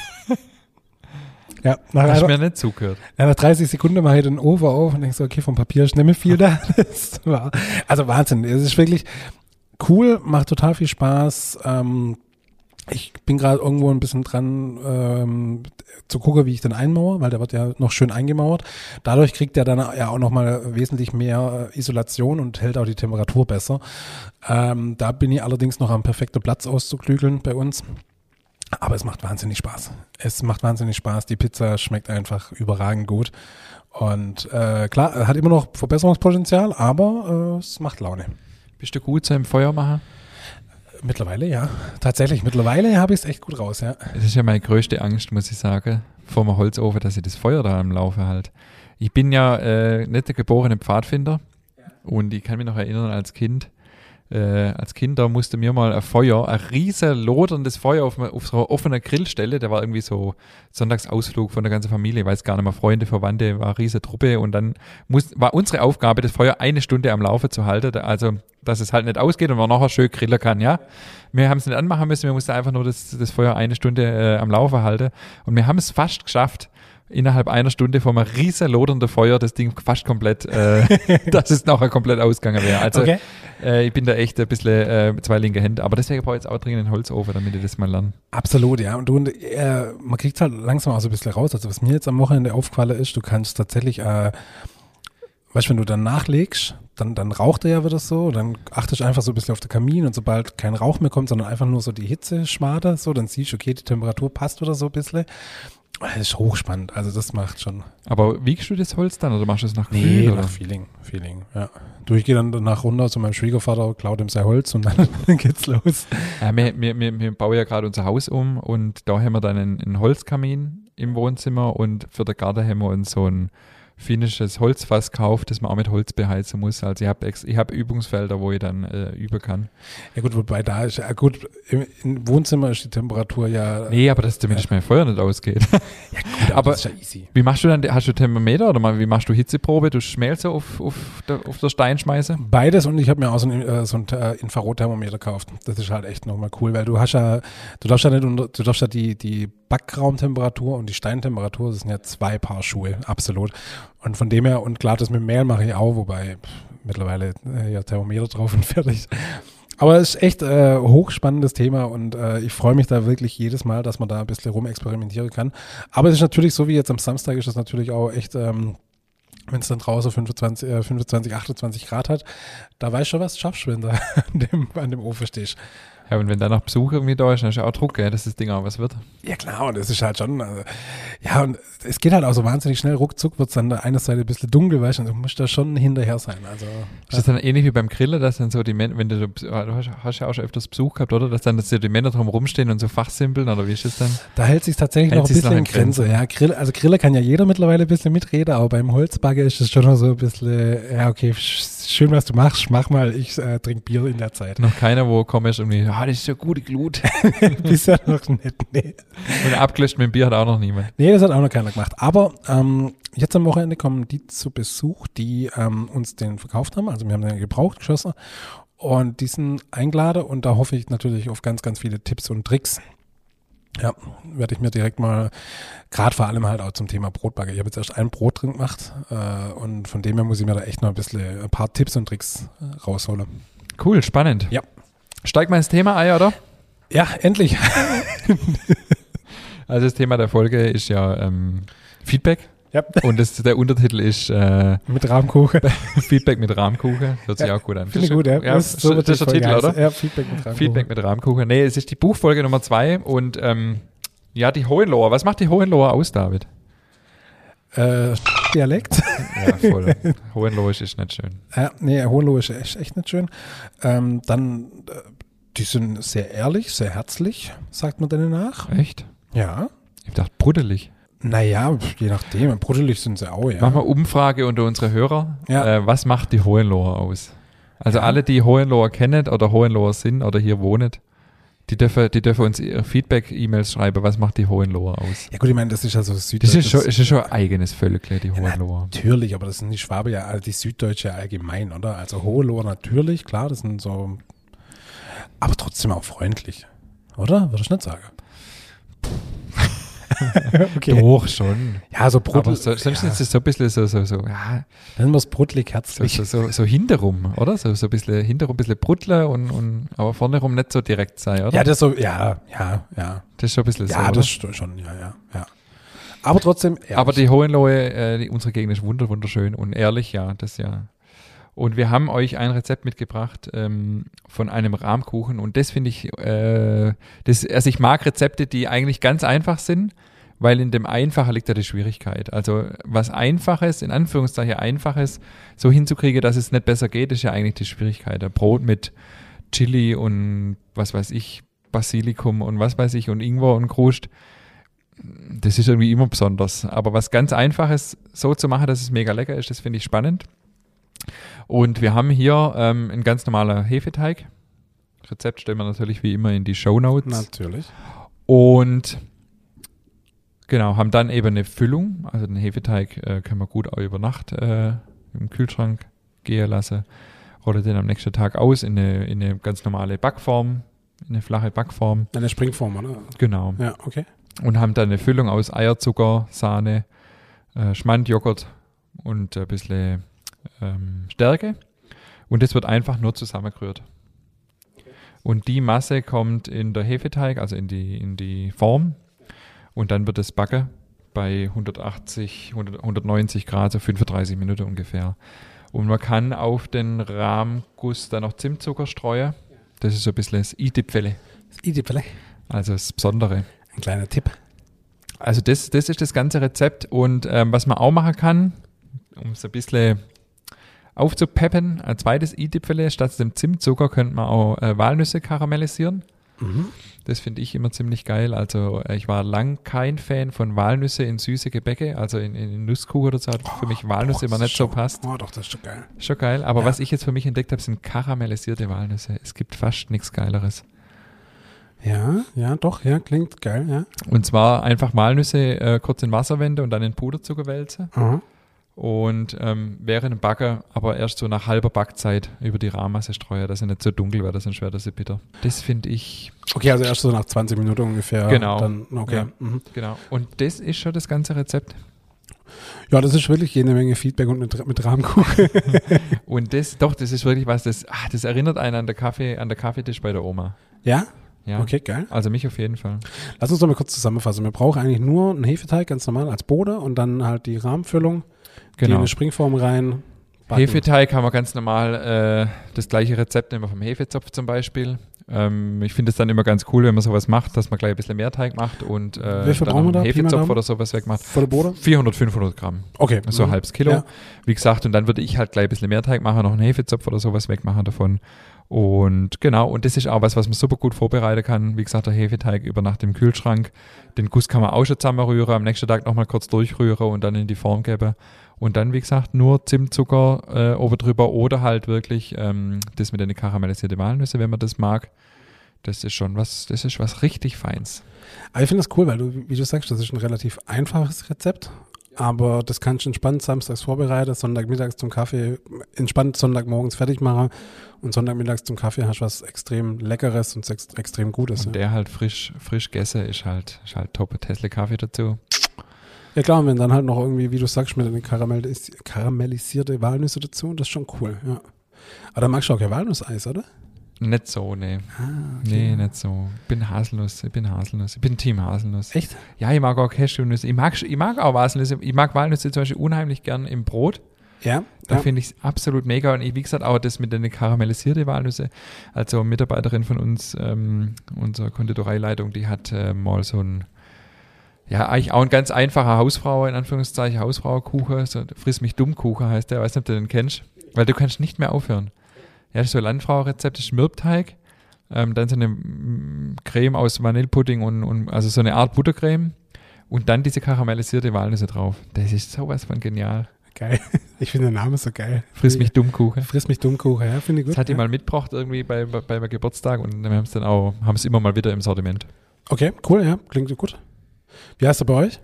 Ja, nach, Hast mir nicht zugehört. ja, nach 30 Sekunden mache ich den Ofen auf und denke so, okay, vom Papier ist nicht mehr viel da. War, also Wahnsinn. Es ist wirklich cool, macht total viel Spaß. Ähm, ich bin gerade irgendwo ein bisschen dran ähm, zu gucken, wie ich den einmauere, weil der wird ja noch schön eingemauert. Dadurch kriegt er dann ja auch nochmal wesentlich mehr äh, Isolation und hält auch die Temperatur besser. Ähm, da bin ich allerdings noch am perfekten Platz auszuklügeln bei uns. Aber es macht wahnsinnig Spaß. Es macht wahnsinnig Spaß. Die Pizza schmeckt einfach überragend gut. Und äh, klar, hat immer noch Verbesserungspotenzial, aber äh, es macht Laune. Bist du gut so im Feuer machen? Mittlerweile, ja. Tatsächlich, mittlerweile habe ich es echt gut raus, ja. Das ist ja meine größte Angst, muss ich sagen, vor dem Holzofen, dass ich das Feuer da am Laufe halt. Ich bin ja äh, nicht der geborene Pfadfinder und ich kann mich noch erinnern als Kind, äh, als Kinder musste mir mal ein Feuer, ein riesen loderndes Feuer auf, auf so einer offenen Grillstelle, der war irgendwie so Sonntagsausflug von der ganzen Familie, weiß gar nicht mehr, Freunde, Verwandte, war eine riesige Truppe und dann muss, war unsere Aufgabe, das Feuer eine Stunde am Laufe zu halten, also dass es halt nicht ausgeht und man nachher schön grillen kann, ja. Wir haben es nicht anmachen müssen, wir mussten einfach nur das, das Feuer eine Stunde äh, am Laufe halten und wir haben es fast geschafft, innerhalb einer Stunde vom riesen lodernden Feuer das Ding fast komplett, äh, dass es nachher komplett ausgegangen wäre. Also Okay. äh, ich bin da echt ein bisschen äh, zwei linke Hände, aber deswegen brauche ich jetzt auch dringend einen Holzofen, damit ich das mal lerne. Absolut, ja. Und du, und, äh, man kriegt halt langsam auch so ein bisschen raus. Also was mir jetzt am Wochenende aufgefallen ist, du kannst tatsächlich, äh, weißt du, wenn du dann nachlegst, dann, dann raucht er ja wieder so, dann achtest du einfach so ein bisschen auf den Kamin und sobald kein Rauch mehr kommt, sondern einfach nur so die Hitze schmade, so, dann siehst du, okay, die Temperatur passt wieder so ein bisschen. Das ist hochspannend, also das macht schon. Aber wiegst du das Holz dann oder machst du es nach Gefühl? Nee, oder? nach Feeling, Feeling, ja. Du, ich gehe dann danach runter zu meinem Schwiegervater, klaut ihm sein Holz und dann geht's los. Ja, wir, wir, wir, wir bauen ja gerade unser Haus um und da haben wir dann einen, einen Holzkamin im Wohnzimmer und für den Garten haben wir uns so ein finnisches Holzfass gekauft, das man auch mit Holz beheizen muss. Also ich habe ich hab Übungsfelder, wo ich dann äh, üben kann. Ja gut, wobei da ist, ja gut, im, im Wohnzimmer ist die Temperatur ja, Nee, aber dass zumindest mein Feuer nicht ausgeht. gut, aber- das ist ja easy. Wie machst du dann, hast du Thermometer oder mal, wie machst du Hitzeprobe? Du Schmelze auf, auf, der, auf der Stein schmeißen? Beides und ich habe mir auch so ein, äh, so ein äh, Infrarotthermometer gekauft. Das ist halt echt nochmal cool, weil du hast ja, du darfst ja nicht unter, du darfst ja die, die Backraumtemperatur und die Steintemperatur, das sind ja zwei Paar Schuhe, absolut. Und von dem her, und klar, das mit Mehl mache ich auch, wobei pff, mittlerweile äh, ja Thermometer drauf und fertig. Aber es ist echt äh, hochspannendes Thema und äh, ich freue mich da wirklich jedes Mal, dass man da ein bisschen rumexperimentieren kann. Aber es ist natürlich so wie jetzt am Samstag ist es natürlich auch echt, ähm, wenn es dann draußen 25, äh, 25, 28 Grad hat, da weißt du was, schaffst du, wenn du an dem, an dem Ofen stehst. Ja, und wenn dann noch Besuch irgendwie da ist, dann ist ja auch Druck, gell, dass das Ding auch was wird. Ja klar, und es ist halt schon, also, ja, und es geht halt auch so wahnsinnig schnell, ruckzuck wird es an der einen Seite ein bisschen dunkel, weißt du, und du musst da schon hinterher sein. Also, Ist das dann ähnlich wie beim Grillen, dass dann so die Männer, wenn du, du hast, hast ja auch schon öfters Besuch gehabt, oder? Dass dann dass die Männer drum rumstehen und so fachsimpeln, oder wie ist das dann? Da hält sich tatsächlich Hält noch ein bisschen noch in Grenzen. Grenze. Ja, Grill, also Griller kann ja jeder mittlerweile ein bisschen mitreden, aber beim Holzbagger ist es schon noch so ein bisschen, ja, okay, sch- schön, was du machst, mach mal, ich äh, trinke Bier in der Zeit. Noch keiner, wo kommst und irgendwie, ah, das ist so gute Glut. Bisher noch nicht, nee. und abgelöscht mit dem Bier hat auch noch niemand. Nee, das hat auch noch keiner gemacht. Aber ähm, jetzt am Wochenende kommen die zu Besuch, die ähm, uns den verkauft haben. Also wir haben den gebraucht geschossen und die sind eingeladen und da hoffe ich natürlich auf ganz, ganz viele Tipps und Tricks. Ja, werde ich mir direkt mal, gerade vor allem halt auch zum Thema Brotbacke. Ich habe jetzt erst ein Brot drin gemacht äh, und von dem her muss ich mir da echt noch ein bisschen ein paar Tipps und Tricks äh, rausholen. Cool, spannend. Ja. Steig mal ins Thema ein, oder? Ja, endlich. Also das Thema der Folge ist ja ähm, Feedback ja, und das, der Untertitel ist äh, mit Rahmkuchen. Feedback mit Rahmkuchen. Hört sich Ja, auch gut an. Finde ich gut, ja. das, so das, ist der Titel, Folge oder? Ja, Feedback mit Rahmkuchen. Feedback mit Rahmkuchen. Nee, es ist die Buchfolge Nummer zwei und ähm, ja, die Hohenloher. Was macht die Hohenloher aus, David? Äh, Dialekt. Ja, voll. Hohenlohisch ist nicht schön. Ja, nee, Hohenlohe ist echt, echt nicht schön. Ähm, dann, äh, die sind sehr ehrlich, sehr herzlich, sagt man denen nach. Echt? Ja. Ich dachte, bruddelig. Naja, je nachdem. Bruddelig sind sie auch, ja. Machen wir Umfrage unter unsere Hörer. Ja. Äh, was macht die Hohenloher aus? Also alle, die Hohenloher kennen oder Hohenloher sind oder hier wohnen, die dürfen, die dürfen uns ihre Feedback-E-Mails schreiben. Was macht die Hohenloher aus? Ja gut, ich meine, das ist ja so Das Süddeutsche. ist schon, ist schon ein eigenes Völkle, die Hohenloher. Natürlich, aber das sind die Schwabe ja, also die Süddeutsche ja allgemein, oder? Also Hohenlohe natürlich, klar, das sind so, aber trotzdem auch freundlich, oder? Würde ich nicht sagen. okay. Doch, schon. Ja, so bruddelig. so, sonst ja, ist es so ein bisschen so, so, so, ja, es bruddelig so, herzlich. so, so, so hinterrum, oder? So, so ein bisschen hinterrum, ein bisschen bruddler und, und aber vorne rum nicht so direkt sein, oder? Ja, das so, ja, ja, ja. das ist schon ein bisschen Ja, so. oder? das st- schon, ja, ja, ja. Aber trotzdem, ehrlich. Aber die Hohenlohe, äh, unsere Gegend ist wunder, wunderschön und ehrlich, ja, das ja. Und wir haben euch ein Rezept mitgebracht ähm, von einem Rahmkuchen und das finde ich, äh, das, also ich mag Rezepte, die eigentlich ganz einfach sind, weil in dem Einfacher liegt ja die Schwierigkeit. Also was Einfaches, in Anführungszeichen Einfaches, so hinzukriegen, dass es nicht besser geht, ist ja eigentlich die Schwierigkeit. Ein Brot mit Chili und was weiß ich, Basilikum und was weiß ich und Ingwer und Krust das ist irgendwie immer besonders. Aber was ganz Einfaches so zu machen, dass es mega lecker ist, das finde ich spannend. Und wir haben hier ähm, ein ganz normaler Hefeteig. Rezept stellen wir natürlich wie immer in die Show Notes. Natürlich. Und genau, haben dann eben eine Füllung. Also den Hefeteig äh, können wir gut auch über Nacht äh, im Kühlschrank gehen lassen. Rolle den am nächsten Tag aus in eine, in eine ganz normale Backform, in eine flache Backform. Eine Springform, oder? Genau. Ja, okay. Und haben dann eine Füllung aus Eierzucker, Sahne, äh, Schmandjoghurt und ein bisschen ähm, Stärke. Und das wird einfach nur zusammengerührt. Und die Masse kommt in der Hefeteig, also in die, in die Form. Und dann wird es backen bei 180, 100, 190 Grad, so 35 Minuten ungefähr. Und man kann auf den Rahmguss dann noch Zimtzucker streuen. Das ist so ein bisschen das i-Dipfele, Das Idipfele. also das Besondere. Ein kleiner Tipp. Also das, das ist das ganze Rezept. Und ähm, was man auch machen kann, um es ein bisschen aufzupeppen, ein zweites i-Dipfele, statt dem Zimtzucker könnte man auch äh, Walnüsse karamellisieren. Mhm. Das finde ich immer ziemlich geil. Also äh, ich war lang kein Fan von Walnüsse in süße Gebäcke, also in, in Nusskuchen oder so hat für mich Walnüsse Doch, immer nicht ist so schon- passt. Oh, doch, das ist schon geil. Schon geil. Aber Ja. was ich jetzt für mich entdeckt habe, sind karamellisierte Walnüsse. Es gibt fast nichts Geileres. Ja, ja, doch, ja, klingt geil, ja. Und zwar einfach Walnüsse äh, kurz in Wasser wenden und dann in Puderzucker wälzen. Aha. Und ähm, während dem Backen, aber erst so nach halber Backzeit über die Rahmmasse streuen, dass sie nicht so dunkel wird, sonst wird sie bitter. Das finde ich, Okay, also erst so nach 20 Minuten ungefähr. Genau. Dann, okay. Ja. Mhm. genau. Und das ist schon das ganze Rezept. Ja, das ist wirklich jede Menge Feedback und mit, mit Rahmenkuchen. Und das, doch, das ist wirklich was, das, ah, das erinnert einen an der Kaffee, an der Kaffeetisch bei der Oma. ja? Ja. Okay, geil. Also mich auf jeden Fall. Lass uns doch mal kurz zusammenfassen. Wir brauchen eigentlich nur einen Hefeteig, ganz normal, als Bode und dann halt die in Genau. eine Springform rein. backen. Hefeteig haben wir ganz normal äh, das gleiche Rezept nehmen wir vom Hefezopf zum Beispiel. Ähm, ich finde es dann immer ganz cool, wenn man sowas macht, dass man gleich ein bisschen mehr Teig macht und äh, Wie viel dann einen da? Hefezopf oder sowas wegmacht. Vor der Bode? 400, 500 Gramm. Okay. So ein Mhm. halbes Kilo. Ja. Wie gesagt, und dann würde ich halt gleich ein bisschen mehr Teig machen, noch einen Hefezopf oder sowas wegmachen davon. Und genau, und das ist auch was, was man super gut vorbereiten kann. Wie gesagt, der Hefeteig über Nacht im Kühlschrank. Den Guss kann man auch schon zusammenrühren, am nächsten Tag nochmal kurz durchrühren und dann in die Form geben. Und dann, wie gesagt, nur Zimtzucker äh, oben drüber oder halt wirklich ähm, das mit den karamellisierte Walnüsse, wenn man das mag. Das ist schon was, das ist was richtig Feins. Aber ich finde das cool, weil du, wie du sagst, das ist ein relativ einfaches Rezept. Aber das kannst du entspannt samstags vorbereiten, Sonntagmittags zum Kaffee, entspannt Sonntagmorgens fertig machen und Sonntagmittags zum Kaffee hast du was extrem Leckeres und ex extrem Gutes. Und Ja. der halt frisch, frisch gegessen ist halt, ist halt top. Tesla Kaffee dazu. ja klar, und wenn dann halt noch irgendwie, wie du sagst, mit den Karamellis karamellisierte Walnüsse dazu, das ist schon cool, ja. Aber dann magst du auch kein Walnusseis, oder? Nicht so, nee. Ah, Nee, nicht so. Ich bin Haselnuss, ich bin Haselnuss. Ich bin Team Haselnuss. Echt? Ja, ich mag auch Cashewnüsse. Ich mag, ich mag auch Haselnüsse. Ich mag Walnüsse zum Beispiel unheimlich gern im Brot. Ja. Da ja. finde ich es absolut mega. Und ich, wie gesagt, auch das mit den karamellisierte Walnüsse. Also eine Mitarbeiterin von uns, ähm, unsere Konditoreileitung, die hat äh, mal so ein, ja, eigentlich auch ein ganz einfacher Hausfrau, in Anführungszeichen, Hausfraukuchen. So, Friss mich dumm Kuchen heißt der. Weiß nicht, ob du den kennst. Weil du kannst nicht mehr aufhören. Ja, so Landfrau-Rezept, ist Mürbteig. Ähm, dann so eine mm, Creme aus Vanillepudding und, und also so eine Art Buttercreme. Und dann diese karamellisierte Walnüsse drauf. Das ist sowas von genial. Geil. Ich finde den Namen so geil. Friss mich dumm Kuchen. Friss mich Dummkuchen, ja, finde ich gut. Das hat die ja. mal mitgebracht irgendwie bei, bei, bei meinem Geburtstag und wir haben es dann auch, haben es immer mal wieder im Sortiment. Okay, cool, ja, klingt gut. Wie heißt er bei euch?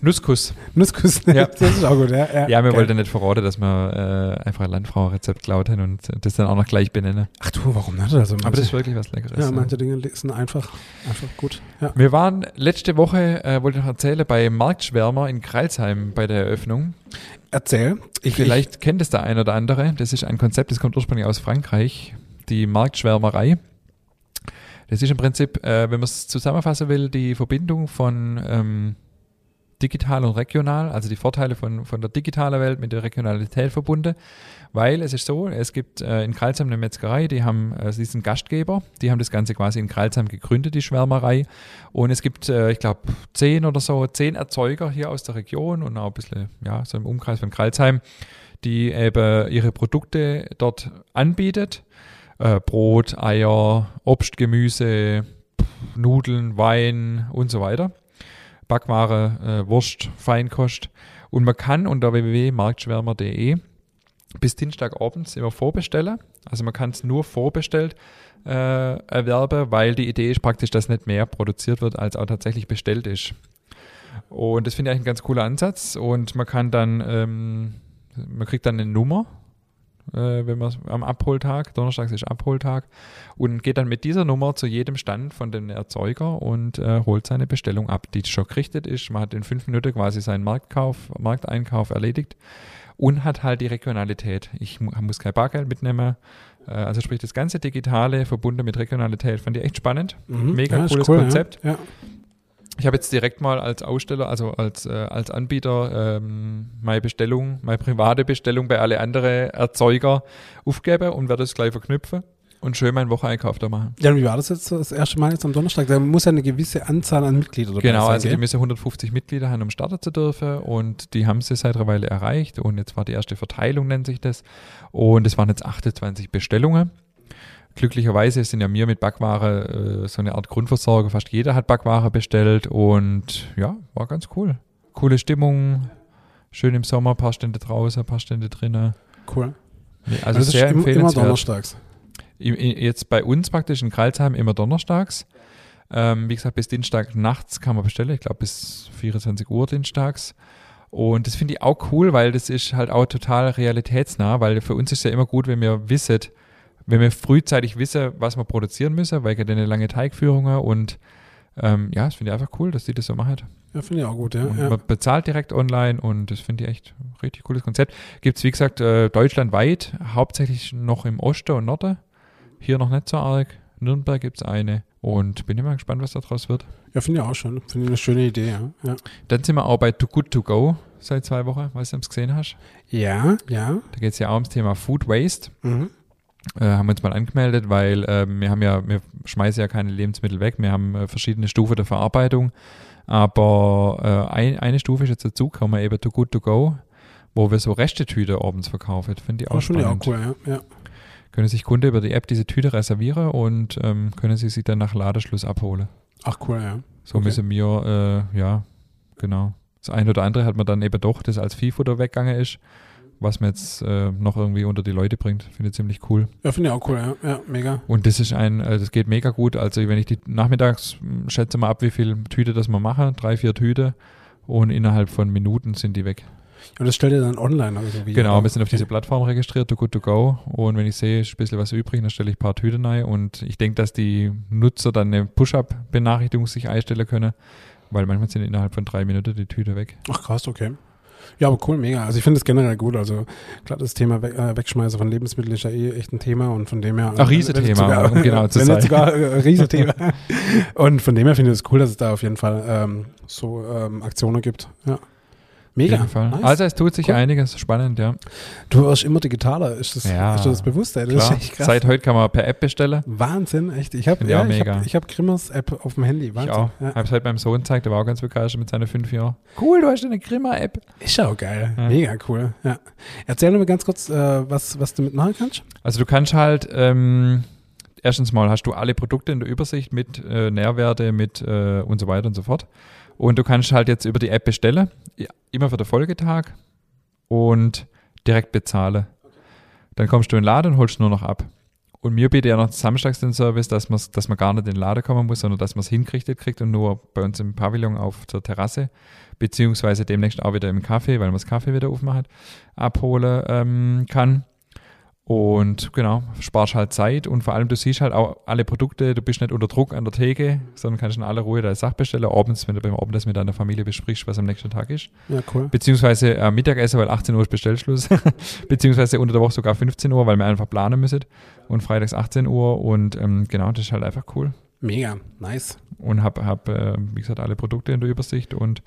Nusskuss. Nusskuss. Ja. Das ist auch gut, ja. Ja, Ja, wir geil. wollten nicht verraten, dass wir äh, einfach ein Landfrau-Rezept klaut haben und das dann auch noch gleich benennen. Ach du, warum nicht? Also Aber manche, das ist wirklich was Leckeres. ja, manche Dinge sind einfach, einfach gut. Ja. Wir waren letzte Woche, äh, wollte ich noch erzählen, bei Marktschwärmer in Kreilsheim bei der Eröffnung. Erzähl. Ich, Vielleicht kennt es der ein oder andere. Das ist ein Konzept, das kommt ursprünglich aus Frankreich, die Marktschwärmerei. Das ist im Prinzip, äh, wenn man es zusammenfassen will, die Verbindung von ähm, digital und regional, also die Vorteile von, von der digitalen Welt mit der Regionalität verbunden. Weil es ist so, es gibt äh, in Kreilsheim eine Metzgerei, die haben, äh, sie sind Gastgeber, die haben das Ganze quasi in Kreilsheim gegründet, die Schwärmerei. Und es gibt, äh, ich glaube, zehn oder so, zehn Erzeuger hier aus der Region und auch ein bisschen, ja, so im Umkreis von Kreilsheim, die eben ihre Produkte dort anbietet. Äh, Brot, Eier, Obst, Gemüse, Nudeln, Wein und so weiter. Backware, äh, Wurst, Feinkost. Und man kann unter www.marktschwärmer.de bis Dienstagabends immer vorbestellen. Also man kann es nur vorbestellt äh, erwerben, weil die Idee ist praktisch, dass nicht mehr produziert wird, als auch tatsächlich bestellt ist. Und das finde ich eigentlich ein ganz cooler Ansatz. Und man kann dann, ähm, man kriegt dann eine Nummer, äh, wenn man am Abholtag, Donnerstags ist Abholtag, und geht dann mit dieser Nummer zu jedem Stand von dem Erzeuger und äh, holt seine Bestellung ab, die schon gerichtet ist. Man hat in fünf Minuten quasi seinen Marktkauf, Markteinkauf erledigt und hat halt die Regionalität. Ich muss kein Bargeld mitnehmen. Äh, also sprich das ganze Digitale verbunden mit Regionalität. Fand ich echt spannend. Mhm. Mega Ja, cooles cool, ja. Konzept. Ja. Ich habe jetzt direkt mal als Aussteller, also als, äh, als Anbieter ähm, meine Bestellung, meine private Bestellung bei alle anderen Erzeuger aufgeben und werde es gleich verknüpfen und schön meinen Wocheneinkauf da machen. Ja, und wie war das jetzt das erste Mal jetzt am Donnerstag? Da muss ja eine gewisse Anzahl an Mitgliedern dabei Genau, sein. also die müssen 150 Mitglieder haben, um starten zu dürfen und die haben sie seit einer Weile erreicht und jetzt war die erste Verteilung, nennt sich das. Und es waren jetzt 28 Bestellungen. Glücklicherweise sind ja mir mit Backware äh, so eine Art Grundversorger. Fast jeder hat Backware bestellt und ja, war ganz cool. Coole Stimmung, schön im Sommer, paar Stände draußen, paar Stände drinnen. Cool. Nee, Also das sehr ist immer, empfehlenswert. donnerstags. Jetzt bei uns praktisch in Kralsheim immer donnerstags. Ähm, wie gesagt, bis Dienstag nachts kann man bestellen. Ich glaube, bis 24 Uhr dienstags. Und das finde ich auch cool, weil das ist halt auch total realitätsnah, weil für uns ist ja immer gut, wenn wir wissen, wenn wir frühzeitig wissen, was wir produzieren müssen, weil ja eine lange Teigführungen und ähm, ja, das finde ich einfach cool, dass die das so machen. Ja, finde ich auch gut, ja. Ja. man bezahlt direkt online und das finde ich echt ein richtig cooles Konzept. Gibt es, wie gesagt, äh, deutschlandweit, hauptsächlich noch im Osten und Norden. Hier noch nicht so arg. Nürnberg gibt es eine. Und bin immer gespannt, was daraus wird. ja finde ich auch schon. Finde ich eine schöne Idee, ja. Ja, Dann sind wir auch bei Too Good To Go seit zwei Wochen, weißt du, ob du es gesehen hast. ja. ja. Da geht es ja auch ums Thema Food Waste. Mhm. Äh, haben wir uns mal angemeldet, weil äh, wir haben ja, wir schmeißen ja keine Lebensmittel weg. Wir haben äh, verschiedene Stufen der Verarbeitung. Aber äh, ein, eine Stufe ist jetzt dazugekommen, eben Too Good To Go, wo wir so Restetüte abends verkaufen. Finde ich auch Oh, finde ich auch spannend. cool, ja. ja. Können sich Kunde über die App diese Tüte reservieren und ähm, können sie sie dann nach Ladeschluss abholen. Ach, cool, ja. So Okay. müssen wir, äh, ja, genau. Das eine oder andere hat man dann eben doch, das als Viehfutter weggegangen ist, was man jetzt äh, noch irgendwie unter die Leute bringt. Finde ich ziemlich cool. Ja, finde ich auch cool, ja. Ja, mega. Und das ist ein, äh, das geht mega gut. Also wenn ich die nachmittags mh, schätze mal ab, wie viel Tüte das wir machen, drei, vier Tüte und innerhalb von Minuten sind die weg. Und das stellt ihr dann online also wie Genau, wir sind auf okay. diese Plattform registriert, Too Good To Go. Und wenn ich sehe, ist ein bisschen was übrig, dann stelle ich ein paar Tüten rein. Und ich denke, dass die Nutzer dann eine Push-Up-Benachrichtigung sich einstellen können, weil manchmal sind innerhalb von drei Minuten die Tüte weg. Ach krass, okay. Ja, aber cool, mega. Also ich finde es generell gut. Also klar, das Thema We äh, Wegschmeißen von Lebensmitteln ist ja eh echt ein Thema und von dem her. Ach, sogar- um genau zu wenn sein. sogar äh, ein Riesenthema. und von dem her finde ich es cool, dass es da auf jeden Fall ähm, so ähm, Aktionen gibt. Ja. Mega. Auf. Nice. Also es tut sich Cool. einiges, spannend, ja. Du wirst immer digitaler. Ist das, Ja, ist das bewusst? Ey? Das ist. Seit heute kann man per App bestellen. Wahnsinn, echt. Ich habe ich ja, ich hab, ich hab Grimmers App auf dem Handy. Ich Wahnsinn. auch. Ja. Habe es heute meinem Sohn gezeigt, der war auch ganz begeistert mit seinen fünf Jahren. Cool, du hast eine Grimmer-App. Ist ja auch geil. Ja. Mega cool. Ja. Erzähl mir ganz kurz, äh, was, was du mitmachen kannst. Also du kannst halt, ähm, erstens mal hast du alle Produkte in der Übersicht mit äh, Nährwerte, mit äh, und so weiter und so fort. Und du kannst halt jetzt über die App bestellen, immer für den Folgetag und direkt bezahlen. Dann kommst du in den Laden und holst nur noch ab. Und mir bietet ja noch samstags den Service, dass, man's, dass man gar nicht in den Laden kommen muss, sondern dass man es hingerichtet kriegt und nur bei uns im Pavillon auf der Terrasse, beziehungsweise demnächst auch wieder im Café, weil man das Kaffee wieder aufmacht, abholen ähm, kann. Und genau, sparst halt Zeit und vor allem du siehst halt auch alle Produkte, du bist nicht unter Druck an der Theke, sondern kannst in aller Ruhe deine Sache bestellen, abends, wenn du beim Abendessen mit deiner Familie besprichst, was am nächsten Tag ist. Ja, cool. Beziehungsweise äh, Mittagessen, weil 18 Uhr ist Bestellschluss. Beziehungsweise unter der Woche sogar 15 Uhr, weil wir einfach planen müssen. Und freitags 18 Uhr und ähm, genau, das ist halt einfach cool. Mega. Nice. Und habe, hab, äh, wie gesagt, alle Produkte in der Übersicht und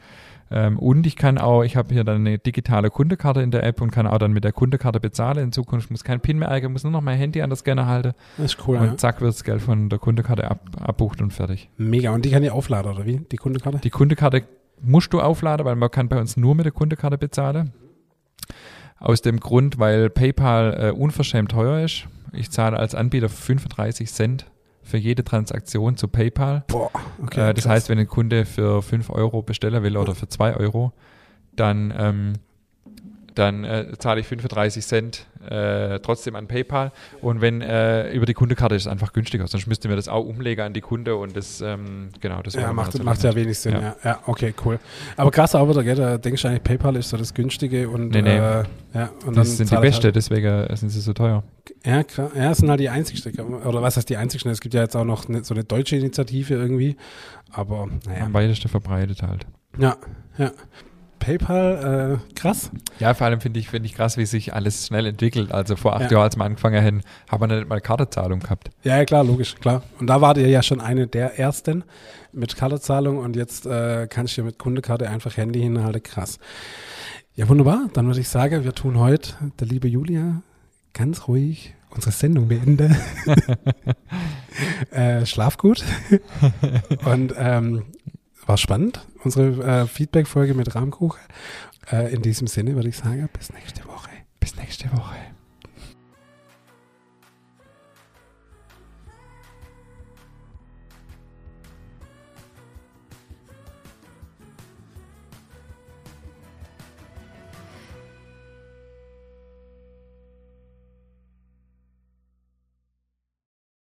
ähm, und ich kann auch, ich habe hier dann eine digitale Kundekarte in der App und kann auch dann mit der Kundekarte bezahlen. In Zukunft muss kein PIN mehr eingeben, muss nur noch mein Handy an der Scanner halten Das ist cool. und Ja. zack wird das Geld von der Kundekarte ab, abbucht und fertig. Mega. Und die kann ich aufladen, oder wie? Die Kundekarte? Die Kundekarte musst du aufladen, weil man kann bei uns nur mit der Kundekarte bezahlen. Aus dem Grund, weil PayPal äh, unverschämt teuer ist. Ich zahle als Anbieter 35 Cent für jede Transaktion zu PayPal. Boah. Okay. äh, das krass. heißt, wenn ein Kunde für 5 Euro bestellen will oder für 2 Euro, dann, ähm, dann äh, zahle ich 35 Cent äh, trotzdem an PayPal. Und wenn äh, über die Kundekarte ist es einfach günstiger. Sonst müsste mir das auch umlegen an die Kunde und das, ähm, genau, das Ja, macht, also macht ja wenig Sinn. Ja. ja, okay, cool. Aber krass auch wieder, gell, da denkst du eigentlich, PayPal ist so das Günstige und, Nee, nee. Äh, ja, und Das sind die beste, deswegen äh, sind sie so teuer. Ja, klar. Ja, sind halt die einzigsten. Oder was heißt die einzigsten? Es gibt ja jetzt auch noch eine, so eine deutsche Initiative irgendwie. Aber naja. Am weitesten verbreitet halt. Ja, ja. PayPal, äh, krass. Ja, vor allem finde ich, finde ich krass, wie sich alles schnell entwickelt. Also vor acht Ja. Jahren, als wir angefangen haben, haben wir nicht mal Kartenzahlung gehabt. Ja, ja, klar, logisch, klar. Und da wart ihr ja schon eine der ersten mit Kartezahlung und jetzt äh, kannst du ja mit Kundekarte einfach Handy hinhalten. Krass. Ja, wunderbar. Dann würde ich sagen, wir tun heute, der liebe Julia, ganz ruhig unsere Sendung beenden. äh, schlaf gut. und ähm, war spannend, unsere äh, Feedback-Folge mit Rahmkuchen. Äh, in diesem Sinne würde ich sagen, bis nächste Woche. Bis nächste Woche.